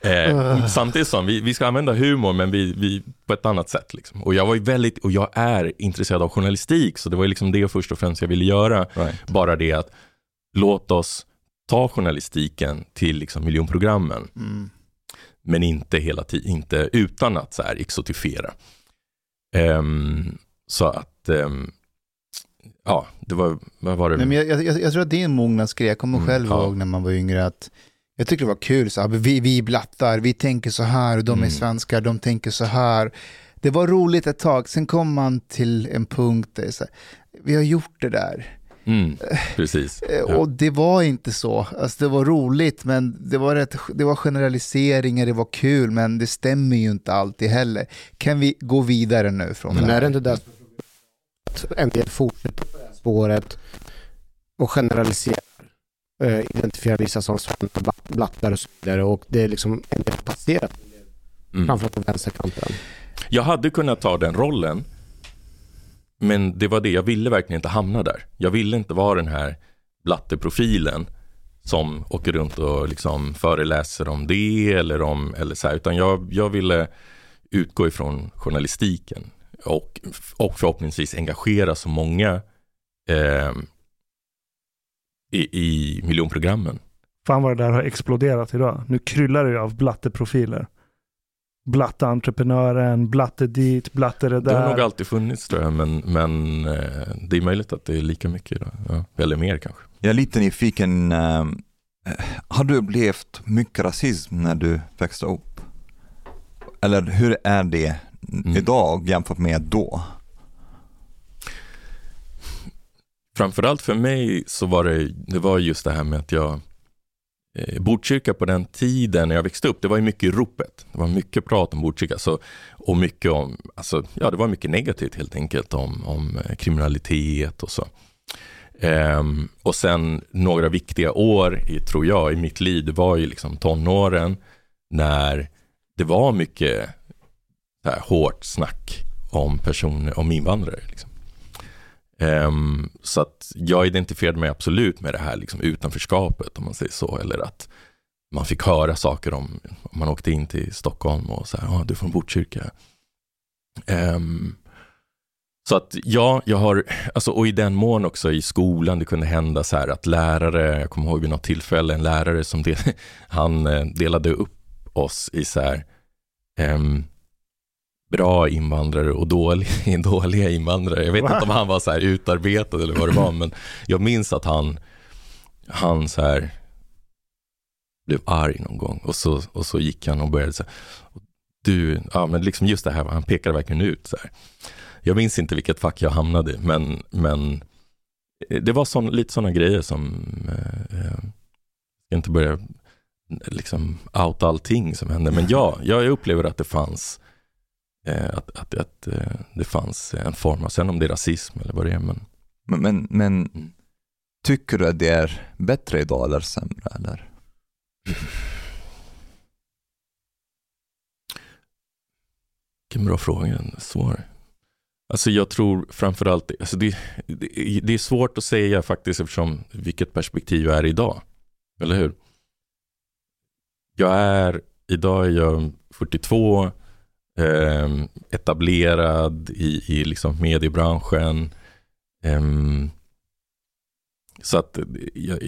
Eh, samtidigt som vi, vi ska använda humor men vi, vi på ett annat sätt. Liksom. Och jag var ju väldigt, och jag är intresserad av journalistik så det var ju liksom det först och främst jag ville göra. Right. Bara det att låt oss ta journalistiken till liksom miljonprogrammen Mm. men inte hela tiden, inte utan att så här exotifiera. Ehm, så att, ehm, ja, det var, vad var det? Nej, men jag, jag, jag tror att det är en mognadsgrej. Jag kommer Mm, själv ja. ihåg när man var yngre att jag tyckte det var kul, så här, vi, vi blattar, vi tänker så här, och de är Mm. svenskar, de tänker så här. Det var roligt ett tag, sen kom man till en punkt där det är så här, vi har gjort det där. Mm, [LAUGHS] precis. Eh, Ja. Och det var inte så. Alltså, det var roligt, men det var, rätt, det var generaliseringar, det var kul, men det stämmer ju inte alltid heller. Kan vi gå vidare nu från Men det är här? det inte det att en del fortsätter på det här spåret och generaliserar, eh, identifierar vissa som bla- blattar och så vidare och det är liksom en del passerat, Mm. framförallt på vänsterkanten. Jag hade kunnat ta den rollen, men det var det, jag ville verkligen inte hamna där. Jag ville inte vara den här blatteprofilen som åker runt och liksom föreläser om det eller om, eller så här, utan jag, jag ville utgå ifrån journalistiken och, och förhoppningsvis engagera så många eh, i, i miljonprogrammen. Fan vad det där har exploderat idag. Nu kryllar det ju av blatteprofiler. Blatte-entreprenören, blatte dit, blatte det Det har nog där. alltid funnits tror jag, men, men eh, det är möjligt att det är lika mycket idag. Ja, eller mer kanske. Jag är lite nyfiken, eh, har du upplevt mycket rasism när du växte upp? Eller hur är det Mm. idag jämfört med då? Framförallt för mig så var det, det var just det här med att jag eh, Botkyrka på den tiden när jag växte upp, det var ju mycket i ropet. Det var mycket prat om Botkyrka så, och mycket om, alltså, ja det var mycket negativt helt enkelt om, om eh, kriminalitet och så. Ehm, och sen några viktiga år, i, tror jag, i mitt liv, det var ju liksom tonåren när det var mycket här, hårt snack om personer, om invandrare. Liksom. Um, så att jag identifierade mig absolut med det här liksom, utanförskapet om man säger så. Eller att man fick höra saker om, om man åkte in till Stockholm och så här, ah, du är från Botkyrka. Um, så att ja, jag har, alltså, och i den mån också i skolan, det kunde hända så här att lärare, jag kommer ihåg vid något tillfälle, en lärare som del, [LAUGHS] han eh, delade upp oss i så här, um, bra invandrare och dåliga, [LAUGHS] dåliga invandrare. Jag vet Va? inte om han var så här utarbetad eller vad det var, men jag minns att han, han så här blev arg någon gång och så, och så gick han och började så här, du, ja men liksom just det här, han pekade verkligen ut så här. Jag minns inte vilket fack jag hamnade i, men, men det var sån, lite sådana grejer som, eh, eh, jag ska inte börja liksom outa allting som hände, men ja, jag upplever att det fanns eh, att, att, att eh, det fanns en form av, sen om det är rasism eller vad det är, men Men, men, men Mm. tycker du att det är bättre idag eller sämre? Eller? Vilken bra fråga, svår. Alltså jag tror framförallt, alltså det, det, det är svårt att säga faktiskt eftersom vilket perspektiv jag är idag. Eller hur? Jag är, idag är jag 42, eh, etablerad i, i liksom mediebranschen. ehm, så att jag,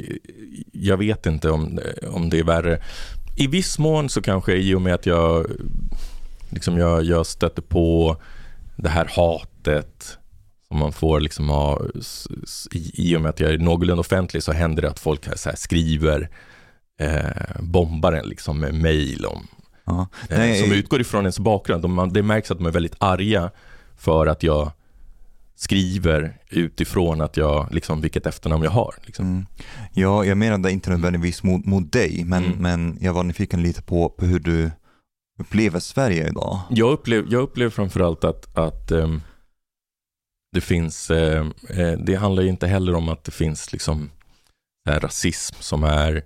jag vet inte om, om det är värre. I viss mån så kanske i och med att jag liksom jag, jag stöter på det här hatet som man får liksom ha, i, i och med att jag är någorlunda offentlig så händer det att folk så här skriver eh, bombar en liksom med mail om, Ja. eh, Nej, som i- utgår ifrån ens bakgrund. Man, det märks att de är väldigt arga för att jag skriver utifrån att jag, liksom, vilket efternamn jag har. Liksom. Mm. Ja, jag menade inte nödvändigtvis mot, mot dig, men, Mm. men jag var nyfiken lite på, på hur du upplever Sverige idag. Jag upplever, jag upplever framförallt att, att ehm, det finns, eh, eh, det handlar ju inte heller om att det finns liksom här rasism som är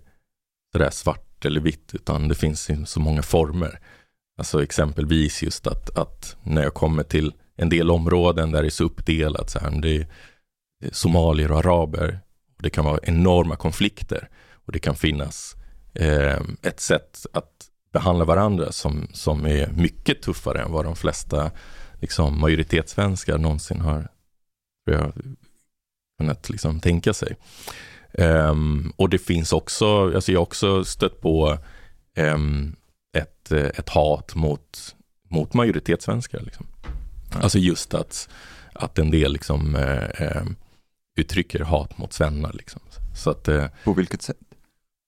sådär svart eller vitt, utan det finns så många former. Alltså exempelvis just att, att när jag kommer till en del områden där det är så uppdelat, så här, det, är eh, somalier och araber. Det kan vara enorma konflikter och det kan finnas eh, ett sätt att behandla varandra som, som är mycket tuffare än vad de flesta liksom, majoritetssvenskar någonsin har jag, kunnat liksom, tänka sig. Um, och det finns också, alltså jag har också stött på um, ett, ett hat mot, mot majoritetssvenskar. Liksom. Alltså just att, att en del liksom, uh, uttrycker hat mot svennar. Liksom. Så att, uh, På vilket sätt?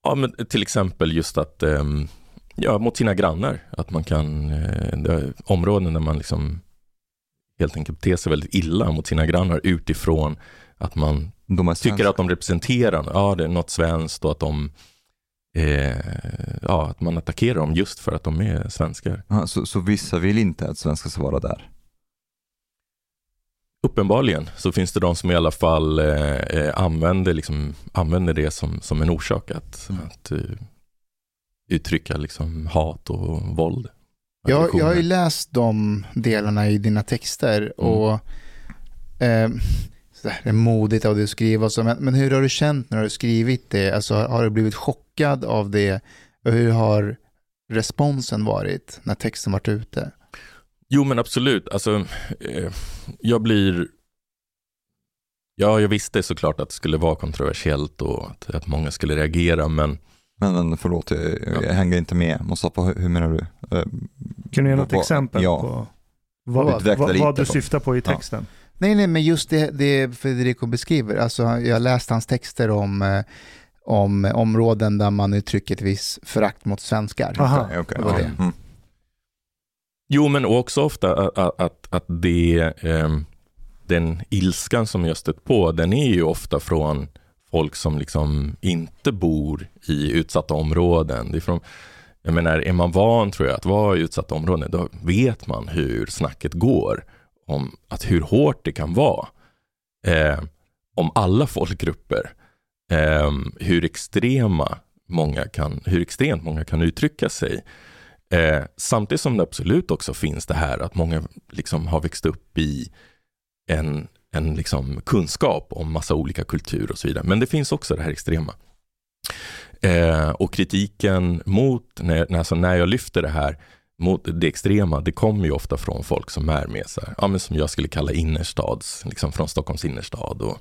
Ja, men till exempel just att um, ja, mot sina grannar. Att man kan, uh, områden där man liksom helt enkelt beter sig väldigt illa mot sina grannar utifrån att man tycker att de representerar ja, det är något svenskt och att de eh, ja, att man attackerar dem just för att de är svenskar. Ja, så, så vissa vill inte att svenskar ska vara där? Uppenbarligen så finns det de som i alla fall eh, eh använder, liksom, använder det som, som en orsak att, mm. att uh, uttrycka liksom, hat och våld. Jag, jag har ju läst de delarna i dina texter mm. och eh, det är modigt av dig att skriva så, men, men hur har du känt när du har skrivit det? Alltså, har du blivit chockad av det? Och hur har responsen varit när texten varit ute? Jo men absolut, alltså eh, jag blir Ja, jag visste såklart att det skulle vara kontroversiellt och att, att många skulle reagera, men men, men förlåt, jag, jag hänger inte med. Mustafa, hur, hur menar du? Uh, kan du ge något vad, exempel ja. på vad, vad, vad du syftar på i texten? Ja. Nej, nej, men just det, det Federico beskriver. Alltså, jag har läst hans texter om, eh, om områden där man uttrycker ett visst förakt mot svenskar. Aha. Okay, okay. Mm. Jo, men också ofta att, att, att det, eh, den ilskan som jag stött på, den är ju ofta från folk som liksom inte bor i utsatta områden. Det är från, jag menar, är man van tror jag att vara i utsatta områden, då vet man hur snacket går om att hur hårt det kan vara eh, om alla folkgrupper. Eh, hur extrema många kan, hur extremt många kan uttrycka sig. Eh, samtidigt som det absolut också finns det här att många liksom har växt upp i en en liksom kunskap om massa olika kulturer och så vidare. Men det finns också det här extrema. Eh, och kritiken mot, när, alltså när jag lyfter det här, mot det extrema, det kommer ju ofta från folk som är med så här, ja, men som jag skulle kalla innerstads, liksom från Stockholms innerstad och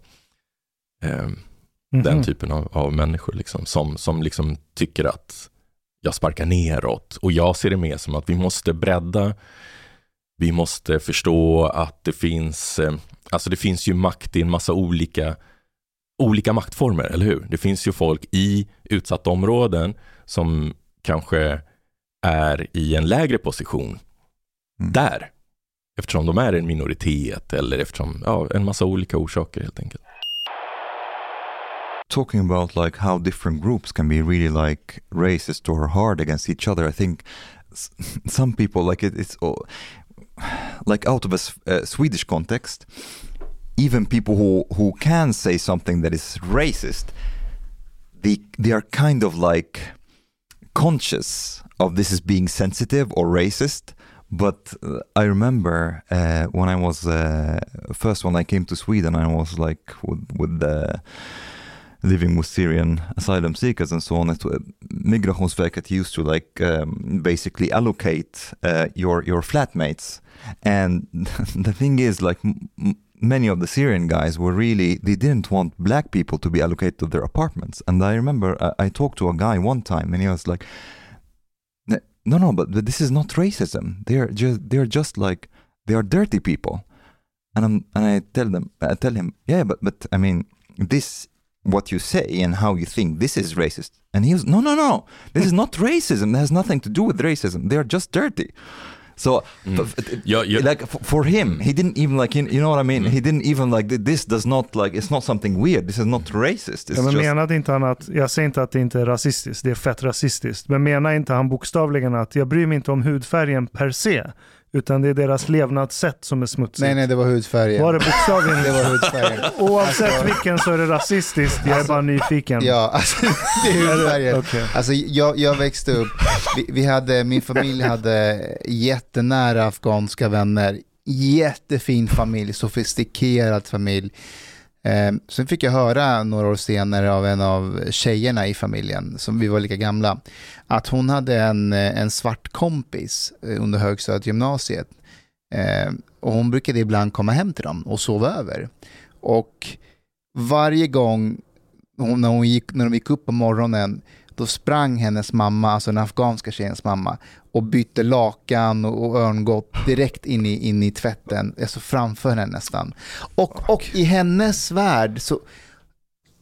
eh, mm -hmm. den typen av, av, människor liksom, som, som liksom tycker att jag sparkar neråt. Och jag ser det mer som att vi måste bredda, vi måste förstå att det finns eh, Alltså det finns ju makt i en massa olika, olika maktformer, eller hur? Det finns ju folk i utsatta områden som kanske är i en lägre position mm. där. Eftersom de är en minoritet eller eftersom, ja, en massa olika orsaker helt enkelt. Talking about like how different groups can be really like racist or hard against each other, I think [LAUGHS] some people like it, it's all, like out of a uh, Swedish context, even people who who can say something that is racist, they they are kind of like conscious of this as being sensitive or racist. But uh, I remember uh, when I was uh, first when I came to Sweden, I was like with with the living with Syrian asylum seekers and so on. It, uh, Migrationsverket used to like um, basically allocate uh, your your flatmates and [LAUGHS] the thing is, like many of the Syrian guys were really they didn't want black people to be allocated to their apartments. And I remember I, I talked to a guy one time, and he was like, "No, no, but, but this is not racism. They're just they're just like they are dirty people." And I'm and I tell them I tell him, "Yeah, but but I mean this." What you say and how you think this is racist, and he was no, no, no. This is not racism. It has nothing to do with racism. They are just dirty. So, mm. yeah, yeah. like for him, he didn't even like you, know what I mean. Mm. He didn't even like this does not like it's not something weird. This is not racist. It's ja, men just... menade inte han att, jag säger inte att det inte är rasistiskt, det är fett rasistiskt. Men menar inte han bokstavligen att jag bryr mig inte om hudfärgen per se, utan det är deras levnadssätt som är smutsigt. Nej, nej, det var hudfärgen. Var det bokstavligen? det var hudfärgen. [LAUGHS] Oavsett alltså, vilken så är det rasistiskt, jag alltså, är bara nyfiken. Ja, alltså, det är hudfärgen. okay. Alltså, jag, jag växte upp, vi, vi, hade, min familj hade jättenära afghanska vänner, jättefin familj, sofistikerad familj. Eh, sen fick jag höra några år senare av en av tjejerna i familjen, som vi var lika gamla, att hon hade en, en svart kompis eh, under högstadiet gymnasiet. Eh, och hon brukade ibland komma hem till dem och sova över. Och varje gång hon, när, hon gick, när de gick upp på morgonen, då sprang hennes mamma, alltså den afghanska tjejens mamma, och bytte lakan och, örngott direkt in i, in i tvätten, alltså framför henne nästan. Och, och i hennes värld så,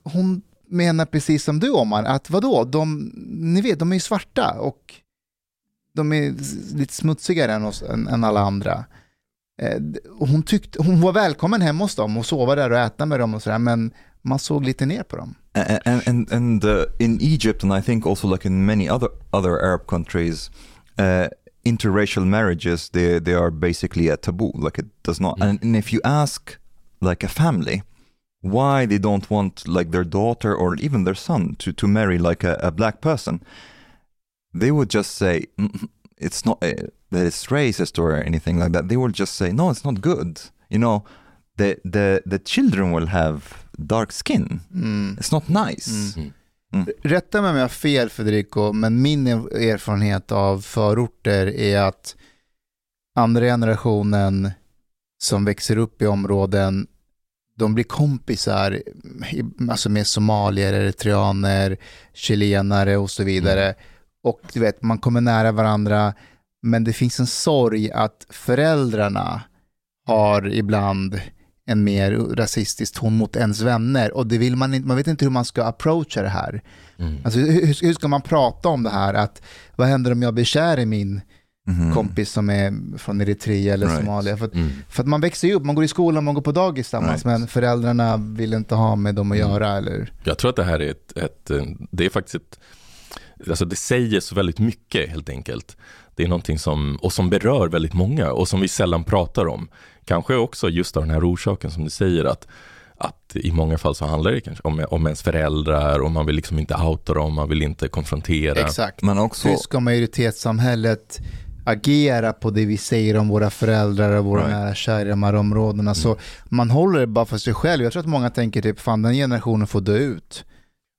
hon menar precis som du Omar, att vadå, de, ni vet, de är ju svarta och de är lite smutsigare än, oss, än, än alla andra. Eh, hon, tyckte, hon var välkommen hem hos dem och sova där och äta med dem och sådär, men man såg lite ner på dem. and and, and uh, in Egypt and I think also like in many other other Arab countries, uh, interracial marriages they they are basically a taboo. Like it does not. Mm. And, and if you ask like a family why they don't want like their daughter or even their son to to marry like a, a black person, they would just say "Mm, it's not uh, that it's racist or anything like that. They will just say no, it's not good. You know, the the the children will have dark skin. Mm. It's not nice. Mm. Rätta mig om jag har fel Federico, men min erfarenhet av förorter är att andra generationen som växer upp i områden, de blir kompisar alltså med somalier, eritreaner, chilenare och så vidare. Och du vet, man kommer nära varandra, men det finns en sorg att föräldrarna har ibland en mer rasistisk ton mot ens vänner och det vill man inte, man vet inte hur man ska approacha det här. Mm. Alltså, hur, hur ska man prata om det här? Att, vad händer om jag blir kär i min Mhm. kompis som är från Eritrea eller Right. Somalia? För, att- Mm. för att man växer ju upp, man går i skolan, man går på dagis tillsammans, Right. men föräldrarna vill inte ha med dem att Mm. göra. Eller? Jag tror att det här är ett, ett eh, det är faktiskt ett, alltså det säger så väldigt mycket helt enkelt. Det är någonting som, och som berör väldigt många och som vi sällan pratar om. Kanske också just av den här orsaken som du säger att, att i många fall så handlar det kanske om, om ens föräldrar och man vill liksom inte outa dem, man vill inte konfrontera. Exakt. Men också, Hur ska majoritetssamhället agera på det vi säger om våra föräldrar och våra Right. nära kära i de här områdena? Så man håller det bara för sig själv. Jag tror att många tänker typ, fan den generationen får dö ut.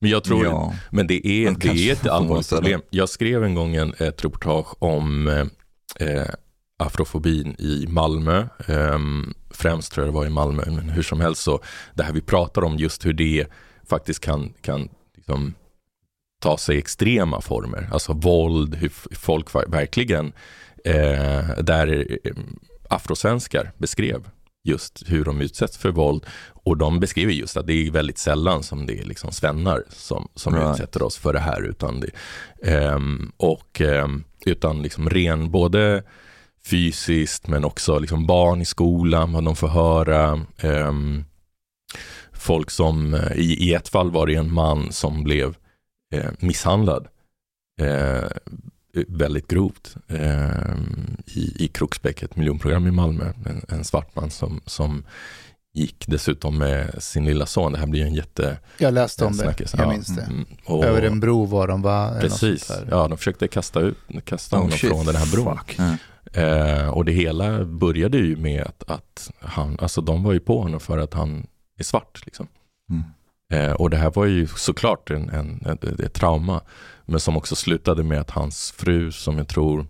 Men jag tror, ja. Men det är, det är ett allvarligt problem. Jag skrev en gång en, ett reportage om eh, eh, afrofobin i Malmö. Ehm, främst tror jag det var i Malmö, men hur som helst så det här vi pratar om just hur det faktiskt kan, kan liksom, ta sig extrema former. Alltså våld, hur folk ver- verkligen, eh, där eh, afrosvenskar beskrev just hur de utsätts för våld och de beskriver just att det är väldigt sällan som det är liksom svennar som, som Right. utsätter oss för det här utan det, ehm, och ehm, utan liksom ren både fysiskt men också liksom barn i skolan, vad de får höra. ehm, folk som, eh, i, i ett fall var det en man som blev eh, misshandlad eh, väldigt grovt eh, i, i Kroksbäck, ett miljonprogram i Malmö. En, en svart man som, som gick dessutom med sin lilla son. Det här blir en jätte... Jag läste om det, snackis. jag Ja, minns det. mm, och- Över en bro var de va? Precis, ja de försökte kasta, ut, kasta Oh, honom shit. från den här bron. Ja. Eh, och det hela började ju med att, att han, alltså de var ju på honom för att han är svart. Liksom. Mm. Eh, och det här var ju såklart en, en, ett, ett trauma. Men som också slutade med att hans fru, som jag tror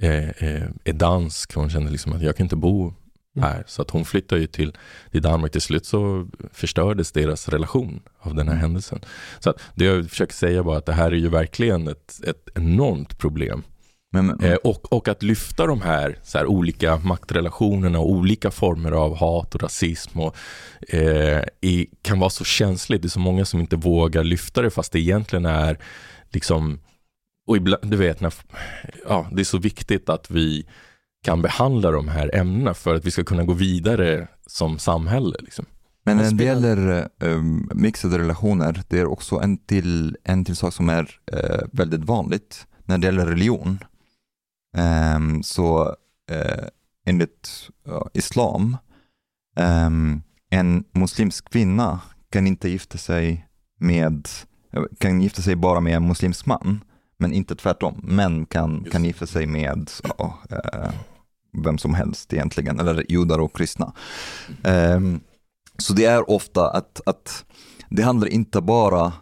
eh, eh, är dansk, hon kände liksom att jag kan inte bo här. Så att hon flyttade ju till, till Danmark. Till slut så förstördes deras relation av den här händelsen. Så att det jag försöker säga var att det här är ju verkligen ett, ett enormt problem. Men, men, Eh, och, och att lyfta de här, så här olika maktrelationerna och olika former av hat och rasism och, eh, i, kan vara så känsligt. Det är så många som inte vågar lyfta det fast det egentligen är liksom, och ibland, du vet, när, ja, det är så viktigt att vi kan behandla de här ämnena för att vi ska kunna gå vidare som samhälle. Liksom. men när det gäller um, mixade relationer, det är också en till, en till sak som är eh, väldigt vanligt när det gäller religion. Ehm, så uh, enligt ja, islam, ehm, en muslimsk kvinna kan inte gifta sig med, kan gifta sig bara med en muslimsk man, men inte tvärtom. Män kan, Just kan gifta sig med eh, vem som helst egentligen, eller judar och kristna. Ehm, så det är ofta att, att det handlar inte bara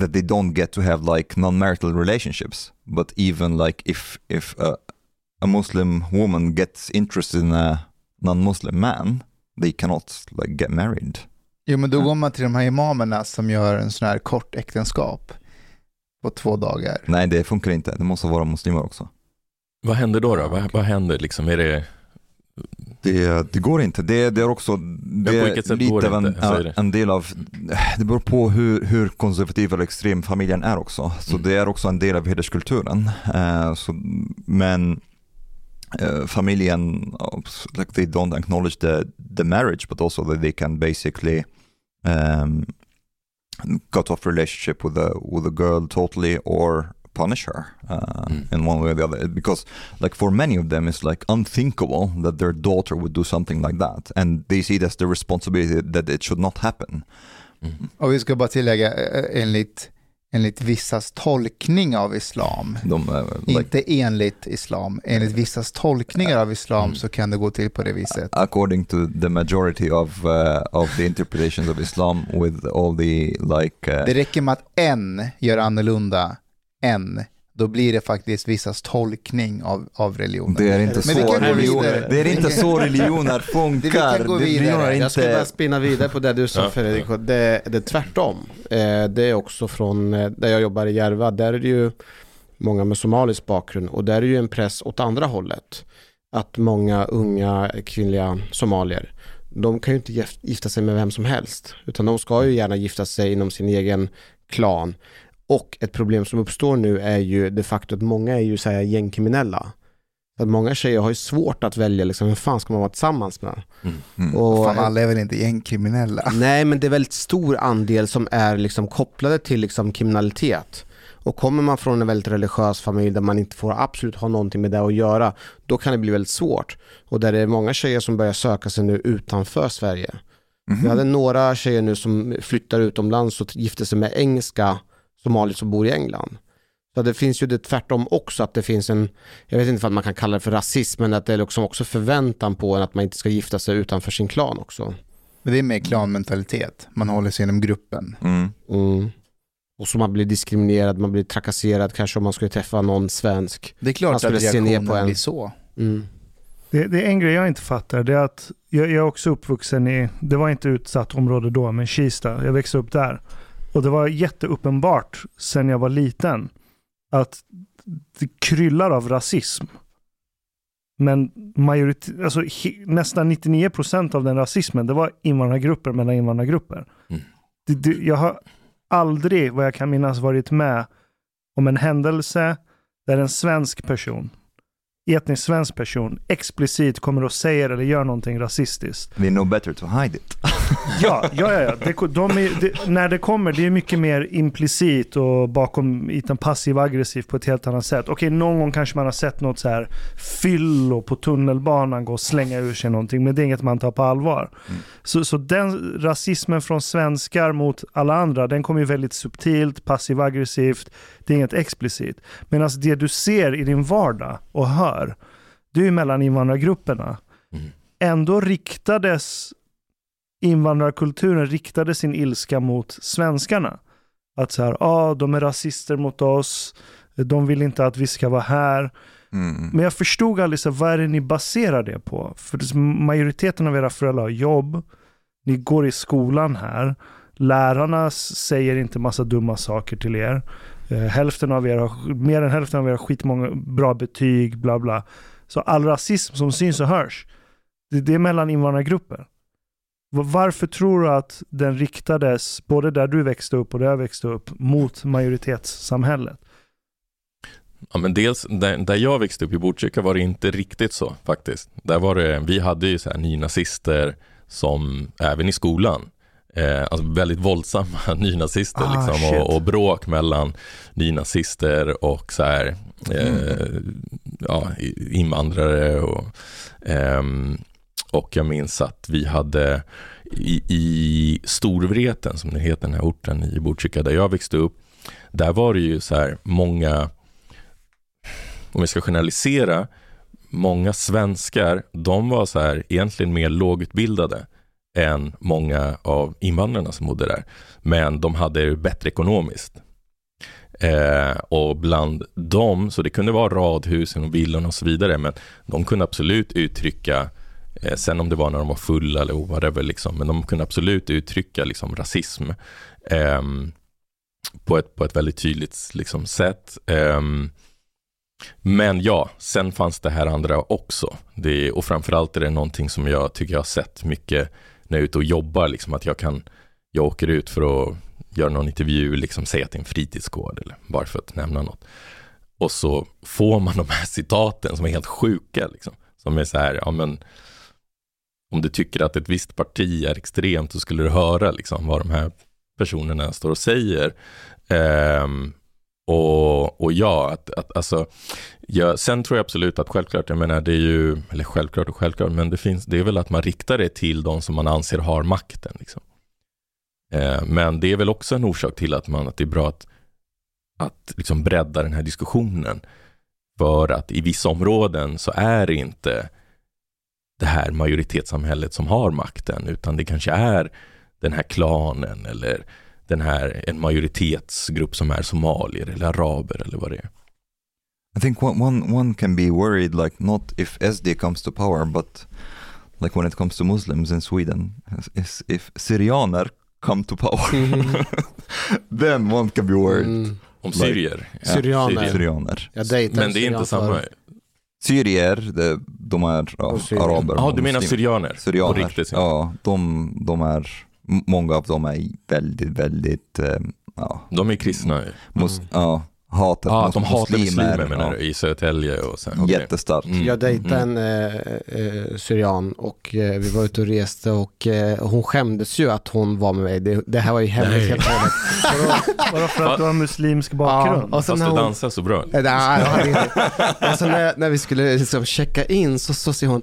that they don't get to have like non-marital relationships, but even like if if a, a Muslim woman gets interested in a non-Muslim man, they cannot like get married. Jo, men då går man till de här imamerna som gör en sån här kort äktenskap på två dagar. Nej, det funkar inte. Det måste vara muslimer också. Vad händer då? då? Vad, vad händer liksom? Är det, Det, det går inte. Det, det är också det är lite av en, en del av, det beror på hur, hur konservativ eller extrem familjen är också. Så Mm. det är också en del av hederskulturen. Eh, så, men eh, familjen, uh, like they don't acknowledge the, the marriage but also that they can basically um, cut off relationship with the, with the girl totally or punish her uh, Mm. in one way or the other because like for many of them it's like unthinkable that their daughter would do something like that and they see it as the responsibility that it should not happen mm. Och vi ska bara tillägga, eh, enligt, enligt vissas tolkning av islam, De, eh, like, inte enligt islam, enligt vissas tolkningar av islam Mm. så kan det gå till på det viset. according to the majority of uh, of the interpretations of Islam with all the like uh, Det räcker med att en gör annorlunda än, då blir det faktiskt vissas tolkning av, av religionen. det är inte vi så vidare. det är inte så religioner [LAUGHS] vi funkar. kan gå vidare. religioner är Jag ska bara spinna vidare på det du sa. Fredrik. Det, det är tvärtom. Eh, Det är också från eh, där jag jobbar i Järva. Där är det ju många med somalisk bakgrund och där är det ju en press åt andra hållet. Att många unga kvinnliga somalier, de kan ju inte gif- gifta sig med vem som helst. Utan de ska ju gärna gifta sig inom sin egen klan. Och ett problem som uppstår nu är ju det faktum att många är ju så här gängkriminella. Att många tjejer har ju svårt att välja liksom, vem fan ska man vara tillsammans med? Mm. Och, Fan, alla är väl inte gängkriminella? [LAUGHS] Nej, men det är väldigt stor andel som är liksom kopplade till liksom kriminalitet. Och kommer man från en väldigt religiös familj där man inte får absolut ha någonting med det att göra, då kan det bli väldigt svårt. Och där det är många tjejer som börjar söka sig nu utanför Sverige. Mhm. Vi hade några tjejer nu som flyttar utomlands och gifter sig med engelska somalier som bor i England. Så det finns ju det tvärtom också att det finns en, jag vet inte om man kan kalla det för rasism, men att det är liksom också förväntan på en att man inte ska gifta sig utanför sin klan också. Men det är mer klanmentalitet, man håller sig inom gruppen. Mm. Mm. Och så man blir diskriminerad, man blir trakasserad kanske om man skulle träffa någon svensk. Det är klart Man att skulle se ner reaktionen på en. blir så. Mm. Det, det är en grej jag inte fattar. Det är att jag, jag är också uppvuxen i, det var inte utsatt område då, men Kista. Jag växte upp där. Och det var jätteuppenbart sen jag var liten att det kryllar av rasism. Men majoritet, alltså, nästan 99% av den rasismen, det var invandrargrupper mellan invandrargrupper. Mm. Det, det, jag har aldrig, vad jag kan minnas, varit med om en händelse där en svensk person, etnisk svensk person, explicit kommer och säger eller gör någonting rasistiskt. They know better to hide it. [LAUGHS] Ja, ja, ja. ja. Det, de är, det, när det kommer, det är mycket mer implicit och bakom ytan passiv aggressiv på ett helt annat sätt. Okej, någon gång kanske man har sett något så här fyllo på tunnelbanan gå och slänga ur sig någonting, men det är inget man tar på allvar. Mm. Så, så den rasismen från svenskar mot alla andra, den kommer ju väldigt subtilt, passiv aggressivt, det är inget explicit. Medan det du ser i din vardag och hör, det är ju mellan invandrargrupperna. Mm. Ändå riktades invandrarkulturen riktade sin ilska mot svenskarna. Att så här, ah, de är rasister mot oss, de vill inte att vi ska vara här. Mm. Men jag förstod aldrig, så vad är det ni baserar det på? För majoriteten av era föräldrar har jobb, ni går i skolan här, lärarna säger inte massa dumma saker till er. Eh, hälften av er har, mer än hälften av er har skitmånga bra betyg, bla bla. Så all rasism som syns och hörs, det, det är mellan invandrargrupper. Varför tror du att den riktades, både där du växte upp och där jag växte upp, mot majoritetssamhället? Ja, men dels där, där jag växte upp i Botkyrka var det inte riktigt så faktiskt. Där var det, vi hade ju så här nynazister som även i skolan, eh, alltså väldigt våldsamma [LAUGHS] nynazister Ah, liksom, och, och bråk mellan nynazister och så här, eh, ja, i- invandrare och, ehm, och jag minns att vi hade i, i Storvreten, som det heter den här orten i Botkyrka där jag växte upp, där var det ju så här många om vi ska generalisera, många svenskar, de var så här egentligen mer lågutbildade än många av invandrarna som bodde där. Men de hade det bättre ekonomiskt. Eh, och bland dem, så det kunde vara radhusen och villorna och så vidare, men de kunde absolut uttrycka, eh, sen om det var när de var fulla eller whatever, liksom, men de kunde absolut uttrycka liksom, rasism eh, på, ett, på ett väldigt tydligt liksom, sätt. Ehm, men ja, sen fanns det här andra också. Det, och framförallt är det någonting som jag tycker jag har sett mycket när jag är ute och jobbar, liksom, att jag kan, jag åker ut för att göra någon intervju, liksom säga att det är en fritidsgård eller bara för att nämna något. Och så får man de här citaten som är helt sjuka, liksom. som är så här, ja men om du tycker att ett visst parti är extremt så skulle du höra liksom vad de här personerna står och säger. Um, och, och ja, att, att, alltså, ja, sen tror jag absolut att självklart, jag menar det är ju, eller självklart och självklart, men det finns, det är väl att man riktar det till de som man anser har makten. Liksom. Eh, men det är väl också en orsak till att, man, att det är bra att, att liksom bredda den här diskussionen. För att i vissa områden så är det inte det här majoritetssamhället som har makten, utan det kanske är den här klanen eller den här, en majoritetsgrupp som är somalier eller araber eller vad det är. I think one, one, one can be worried like not if SD comes to power but like when it comes to Muslims in Sweden if, if Syrianer come to power Mm. [LAUGHS] then one can be worried. Mm. Om syrier. Ja, Syrianer. Syrianer. Jag dejtade Men det är inte samma. Syrier, det, de är ja, araber. Ja, och du menar muslimer. syrianer? På Syrianer. riktigt? Ja, de, de är, många av dem är väldigt, väldigt, eh, ja, De är kristna. mus, ja hatet Ja, mot de hatar muslimer menar ja, du, i Södertälje och sen. okej. Jättestarkt. Mm. Jag dejtade Mm. en eh, eh, syrian och eh, vi var ute och reste och eh, hon skämdes ju att hon var med mig. Det, det här var ju hemligt Nej. helt och hållet. Vadå för att du har muslimsk bakgrund? Ja, och sen Fast du hon, dansar så bra. Nej, jag inte. Och sen när, när vi skulle liksom checka in så, så säger hon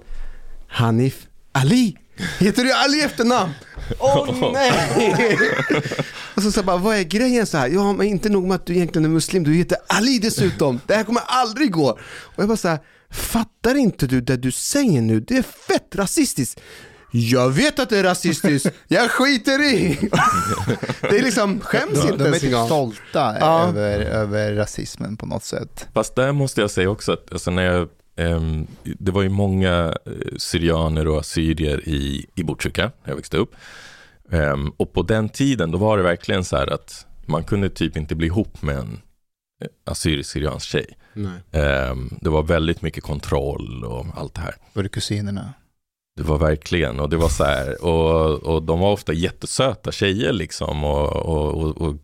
Hanif Ali. Heter du Ali efternamn? Åh nej! [LAUGHS] och så jag bara, vad är grejen så här? Ja, men inte nog med att du egentligen är muslim, du heter Ali dessutom. Det här kommer aldrig gå. Och jag bara så här, fattar inte du det du säger nu? Det är fett rasistiskt. Jag vet att det är rasistiskt, jag skiter i. [LAUGHS] det är liksom, skäms De, inte de är ens typ stolta Ja. över, över rasismen på något sätt. Fast där måste jag säga också att alltså när jag, det var ju många eh, syrianer och assyrier i, i Botkyrka när jag växte upp. Ehm, och på den tiden då var det verkligen så här att man kunde typ inte bli ihop med en eh, assyrisk-syriansk tjej. Nej. Ehm, det var väldigt mycket kontroll och allt det här. Var det kusinerna? Det var verkligen, och det var så här, och, och de var ofta jättesöta tjejer liksom och, och, och, och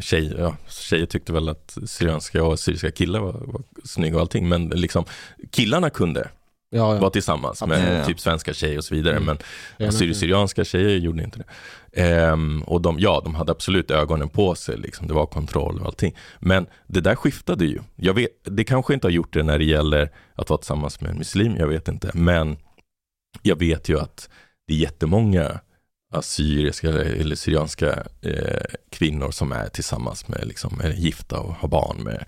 tjej, ja, tjejer tyckte väl att syrianska och syriska killar var, var snygga och allting, men liksom killarna kunde Ja, ja. vara tillsammans med typ svenska tjejer och så vidare, Mm. men assyrisk-syrianska tjejer gjorde inte det. Ehm, och de, ja, de hade absolut ögonen på sig, liksom. det var kontroll och allting. Men det där skiftade ju. Jag vet, det kanske inte har gjort det när det gäller att vara tillsammans med en muslim, jag vet inte. Men jag vet ju att det är jättemånga assyriska eller, eller syrianska eh, kvinnor som är tillsammans med, liksom, är gifta och har barn med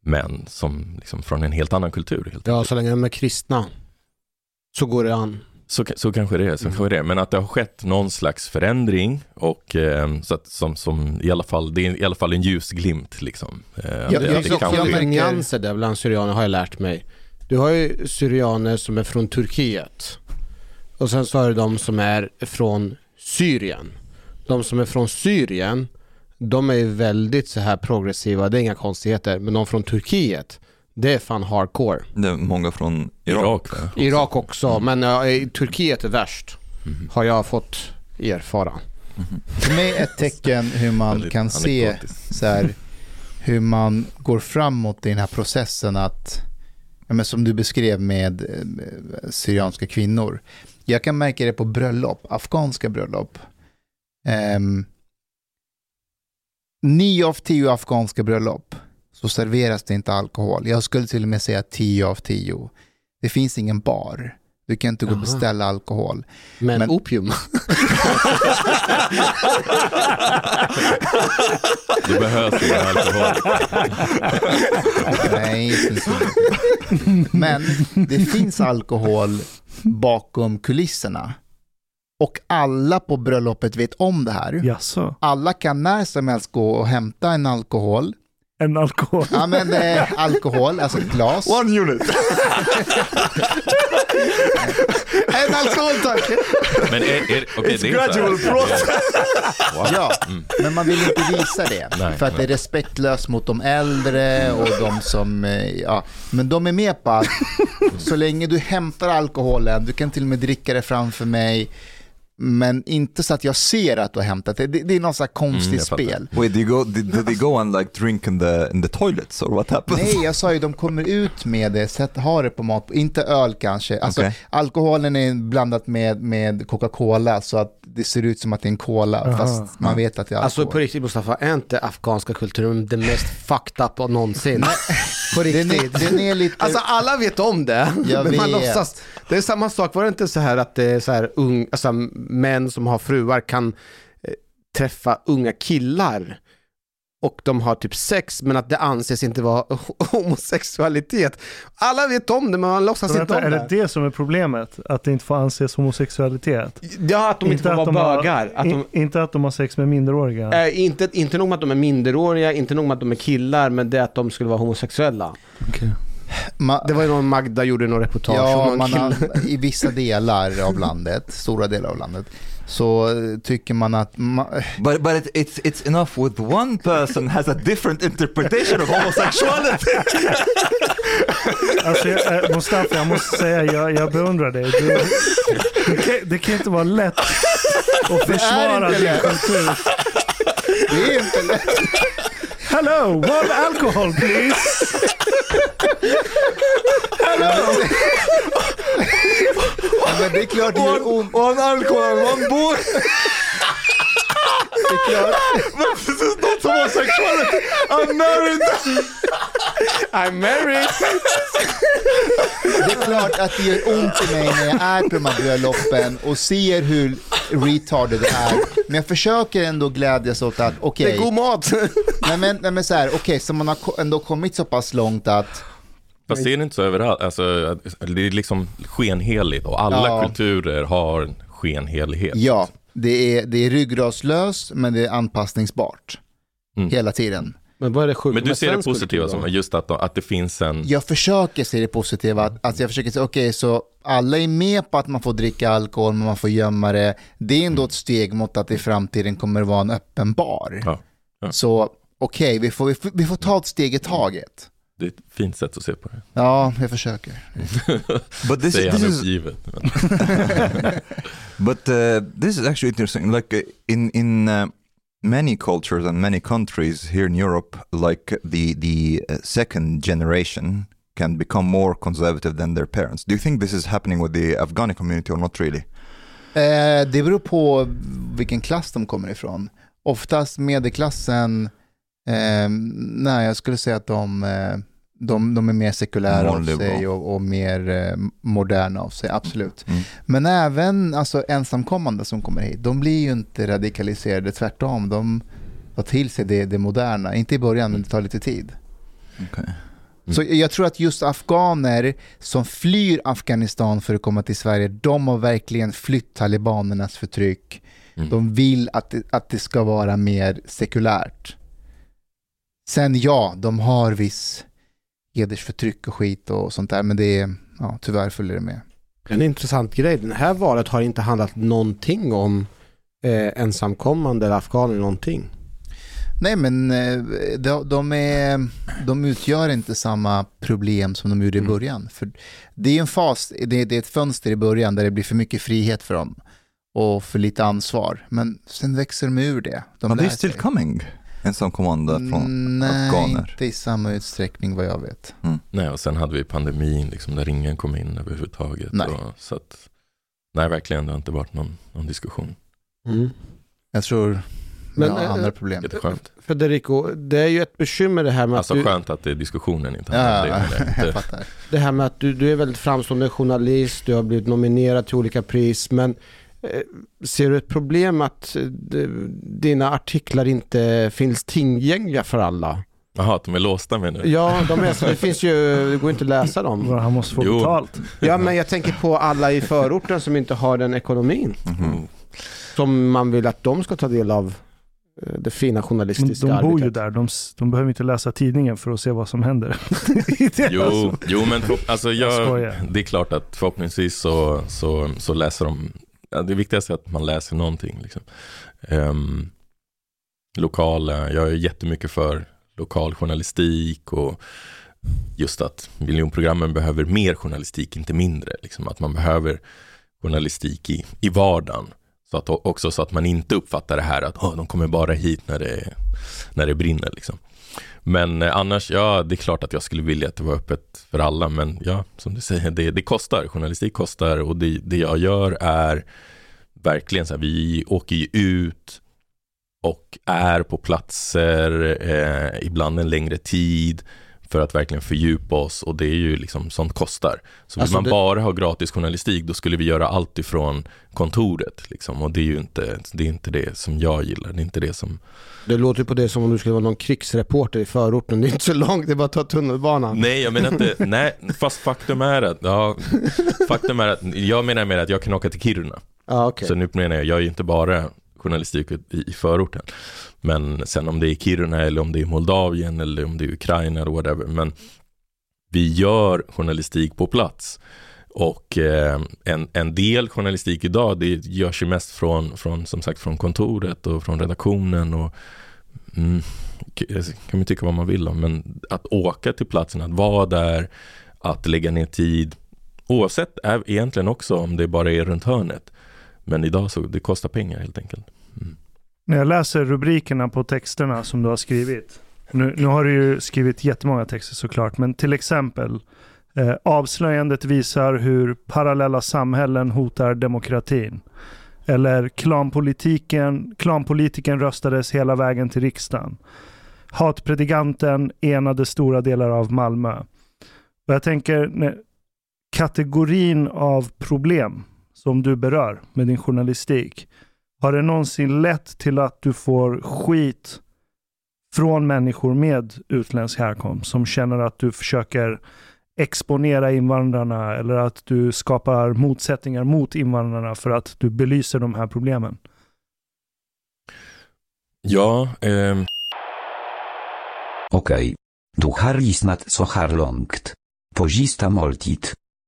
män som liksom, från en helt annan kultur. Helt Ja, så länge de är kristna så går det an. Så, så kanske det är, så Mm. kanske det är. Men att det har skett någon slags förändring och eh, så att, som, som i alla fall, det är i alla fall en ljusglimt liksom. Eh, Ja, det, det det kan märker- nyanser där bland syrianer har jag lärt mig. Du har ju syrianer som är från Turkiet och sen så har du de som är från Syrien. De som är från Syrien, de är ju väldigt så här progressiva, det är inga konstigheter. Men de från Turkiet, det är fan hardcore. Det är många från Irak. Irak, va? Irak också, men ja, i Turkiet är värst. Mhm. Har jag fått erfara. För mig är ett tecken hur man kan se så här, hur man går framåt i den här processen att, ja, men som du beskrev med eh, syrianska kvinnor. Jag kan märka det på bröllop, afghanska bröllop. Um, nio av tio afghanska bröllop så serveras det inte alkohol. Jag skulle till och med säga tio av tio. Det finns ingen bar. Du kan inte gå och beställa alkohol. Men, Men- opium. [LAUGHS] Det behövs ingen alkohol. Nej, det finns inte. Men det finns alkohol bakom kulisserna. Och alla på bröllopet vet om det här. Jaså? Alla kan när som helst gå och hämta en alkohol. En alkohol? Ja men eh, alkohol, alltså ett glas. One unit! [LAUGHS] En alkohol tack! Men är, är, okay, It's det är gradual här. Wow. Ja, men man vill inte visa det. Nej, för att det är respektlöst mot de äldre och de som, eh, ja. Men de är med på att så länge du hämtar alkoholen, du kan till och med dricka det framför mig, men inte så att jag ser att du har hämtat det. Det, det är något så här konstigt Mm, spel. Wait, did, you go, did, did they go and like drink in the, in the toilets or what happened? Nej, jag sa ju de kommer ut med det, sätt, ha det på mat, inte öl kanske. Alltså, Okej. Alkoholen är blandat med, med Coca-Cola så att det ser ut som att det är en cola, Aha. fast man vet att det är alkohol. Alltså på riktigt Mustafa, är inte afghanska kulturen det mest fucked up av någonsin? [LAUGHS] på den, riktigt. är, den är lite... Alltså alla vet om det, Jag [LAUGHS] men man vet. låtsas. Det är samma sak, var det inte så här att det är så här ung, alltså män som har fruar kan eh, träffa unga killar och de har typ sex men att det anses inte vara [LAUGHS] homosexualitet. Alla vet om det men man låtsas Så inte vänta, om är det. det det som är problemet? Att det inte får anses homosexualitet? Ja, att de inte, får vara de har- bögar. Att de, in, inte att de har sex med minderåriga? eh, inte, inte nog med att de är minderåriga, inte nog med att de är killar, men det är att de skulle vara homosexuella. Ma- Det var ju någon Magda gjorde någon reportage om Ja, någon man kille. i vissa delar av landet, stora delar av landet, så tycker man att... Ma- But, but it, it's, it's enough with one person has a different interpretation of homosexuality. [LAUGHS] Alltså, jag, eh, Mustafa, jag måste säga, jag, jag beundrar dig. Du, det, kan, det kan inte vara lätt att försvara inte din lätt. kultur. det är inte lätt. Hello, one alcohol please. Ja, men det är klart det gör ont. One alcohol, one boy. Det är klart. This is not homosexuality. I'm married. I'm married! Det är klart att det gör ont i mig när jag är på de här bröllopen och ser hur retarded det är. Men jag försöker ändå glädjas åt att, Det okej, är god mat! nej men, nej men så här, okej, så man har ko- ändå kommit så pass långt att, Fast det är inte så överallt. Alltså, det är liksom skenheligt och alla Ja. kulturer har en skenhelighet. ja, det är, det är ryggradslöst men det är anpassningsbart. Mm. Hela tiden. Men vad är det sjuka Men du ser det positiva som just att, att det finns en... Jag försöker se det positiva, att, att jag försöker säga, okej, så alla är med på att man får dricka alkohol, men man får gömma det. Det är ändå ett steg mot att det i framtiden kommer att vara en öppen bar. Ja, ja. Så okej, vi, får, vi, får, vi får ta ett steg i taget. Det är ett fint sätt att se på det. Ja, jag försöker. [LAUGHS] But this, Säger this han is uppgivet. [LAUGHS] But uh, this is actually interesting. Like uh, in in uh, many cultures and many countries here in Europe, like the the uh, second generation can become more conservative than their parents. Do you think this is happening with the Afghani community or not really? Eh, det beror på vilken klass de kommer ifrån. Oftast medelklassen, eh, nej jag skulle säga att de, eh, de, de är mer sekulära av sig och, och mer eh, moderna av sig, absolut. Mm. Men även alltså, ensamkommande som kommer hit, de blir ju inte radikaliserade, tvärtom. De tar till sig det, det moderna, inte i början men det tar lite tid. Okay. Så jag tror att just afghaner som flyr Afghanistan för att komma till Sverige, de har verkligen flytt talibanernas förtryck. Mm. De vill att det, att det ska vara mer sekulärt. Sen ja, de har viss hedersförtryck och skit och sånt där, men det är, ja, tyvärr följer det med. En intressant grej, det här valet har inte handlat någonting om eh, ensamkommande eller afghaner någonting. Nej, men eh, de, de, är, de utgör inte samma problem som de gjorde i Mm. början. För det är en fas, det, det är ett fönster i början där det blir för mycket frihet för dem och för lite ansvar. Men sen växer de ur det. De Are lär they still sig. coming? Ensamkommande från Mm, Nej, afghaner? inte i samma utsträckning vad jag vet. Nej, och sen hade vi pandemin liksom, där ingen kom in överhuvudtaget. Nej. Och, så att, nej, verkligen, det har inte varit någon, någon diskussion. Jag tror Men, har eh, andra problem. Jätteskönt. Federico, det är ju ett bekymmer det här med Alltså att du, skönt att det är diskussionen inte handlar Ja, det. men [LAUGHS] jag det. fattar. det här med att du, du är väldigt framstående journalist, du har blivit nominerad till olika pris, men eh, ser du ett problem att eh, dina artiklar inte finns tillgängliga för alla? Jaha, att de är låsta med nu? Ja, de är, så det finns ju, det går inte att läsa dem. Han måste få Jo. betalt. Ja, men jag tänker på alla i förorten som inte har den ekonomin. Mm. Som man vill att de ska ta del av eh, det fina Men journalistiska de bor ju arbetet. där. De, de behöver inte läsa tidningen för att se vad som händer. [LAUGHS] Jo, jo men alltså Jag jag, det är klart att förhoppningsvis så, så, så läser de, ja, det viktigaste är att man läser någonting. Liksom. Um, lokala, jag är jättemycket för lokal journalistik och just att miljonprogrammen behöver mer journalistik, inte mindre. Liksom, att man behöver journalistik i, i vardagen. Så att, också så att man inte uppfattar det här att oh, de kommer bara hit när det, när det brinner. Liksom. Men eh, annars, ja, det är klart att jag skulle vilja att det var öppet för alla, men ja, som du säger, det, det kostar. Journalistik kostar och det, det jag gör är verkligen så här, vi åker ju ut och är på platser, eh, ibland en längre tid för att verkligen fördjupa oss och det är ju liksom, sånt kostar. Så vill Alltså man det- bara ha gratis journalistik, då skulle vi göra allt ifrån kontoret liksom, och det är ju inte det, är inte det som jag gillar, det är inte det som Det låter ju på det som om du skulle vara någon krigsreporter i förorten. Det är inte så långt, det är bara att ta tunnelbanan. Nej, jag menar inte, [LAUGHS] nej, fast faktum är att, ja, faktum är att, jag menar mer att jag kan åka till Kiruna. Ja, okej. Så nu menar jag, jag är ju inte bara journalistik i, i förorten. Men sen om det är Kiruna eller om det är Moldavien eller om det är Ukraina eller whatever. Men vi gör journalistik på plats. Och eh, en, en del journalistik idag, det görs ju mest från, från, som sagt, från kontoret och från redaktionen. Och, mm, kan man tycka vad man vill om, men att åka till platsen, att vara där, att lägga ner tid, oavsett egentligen också om det bara är runt hörnet. Men idag så det kostar pengar helt enkelt. När jag läser rubrikerna på texterna som du har skrivit. Nu, nu har du ju skrivit jättemånga texter såklart, men till exempel eh, avslöjandet visar hur parallella samhällen hotar demokratin. Eller klanpolitiken, klanpolitiken röstades hela vägen till riksdagen. Hatpredikanten enade stora delar av Malmö. Och jag tänker, när, kategorin av problem som du berör med din journalistik, har det någonsin lett till att du får skit från människor med utländsk härkomst som känner att du försöker exponera invandrarna eller att du skapar motsättningar mot invandrarna för att du belyser de här problemen? Ja, ehm, Okej. Du har lyssnat så här långt. På sista måltid.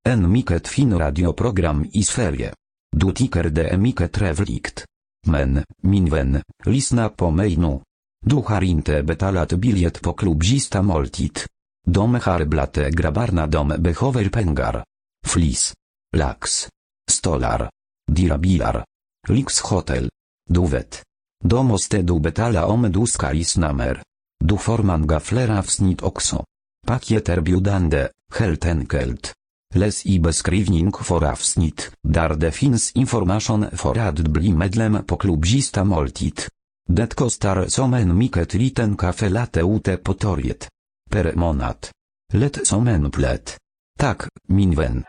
En mycket fin radioprogram i Sverige. Du tycker det är mycket trevligt. Men, min vän, lyssna på mig nu. Du har inte betalat biljett på klubb moltit. måltid. De har dom grabbarna de behöver pengar. Flis. Lax. Stolar. Dirabilar. Lyxhotel. Du vet. Då måste du betala om du ska lyssna mer. Du får många fler avsnitt också. Paket erbjudande, helt enkelt. Läs i beskrivning för avsnitt, där det finns information för att bli medlem på klubbista måltid. Det kostar som en mycket liten kaffe latte ute på torget. Per månad. Lätt som en plätt. Tak, min vän.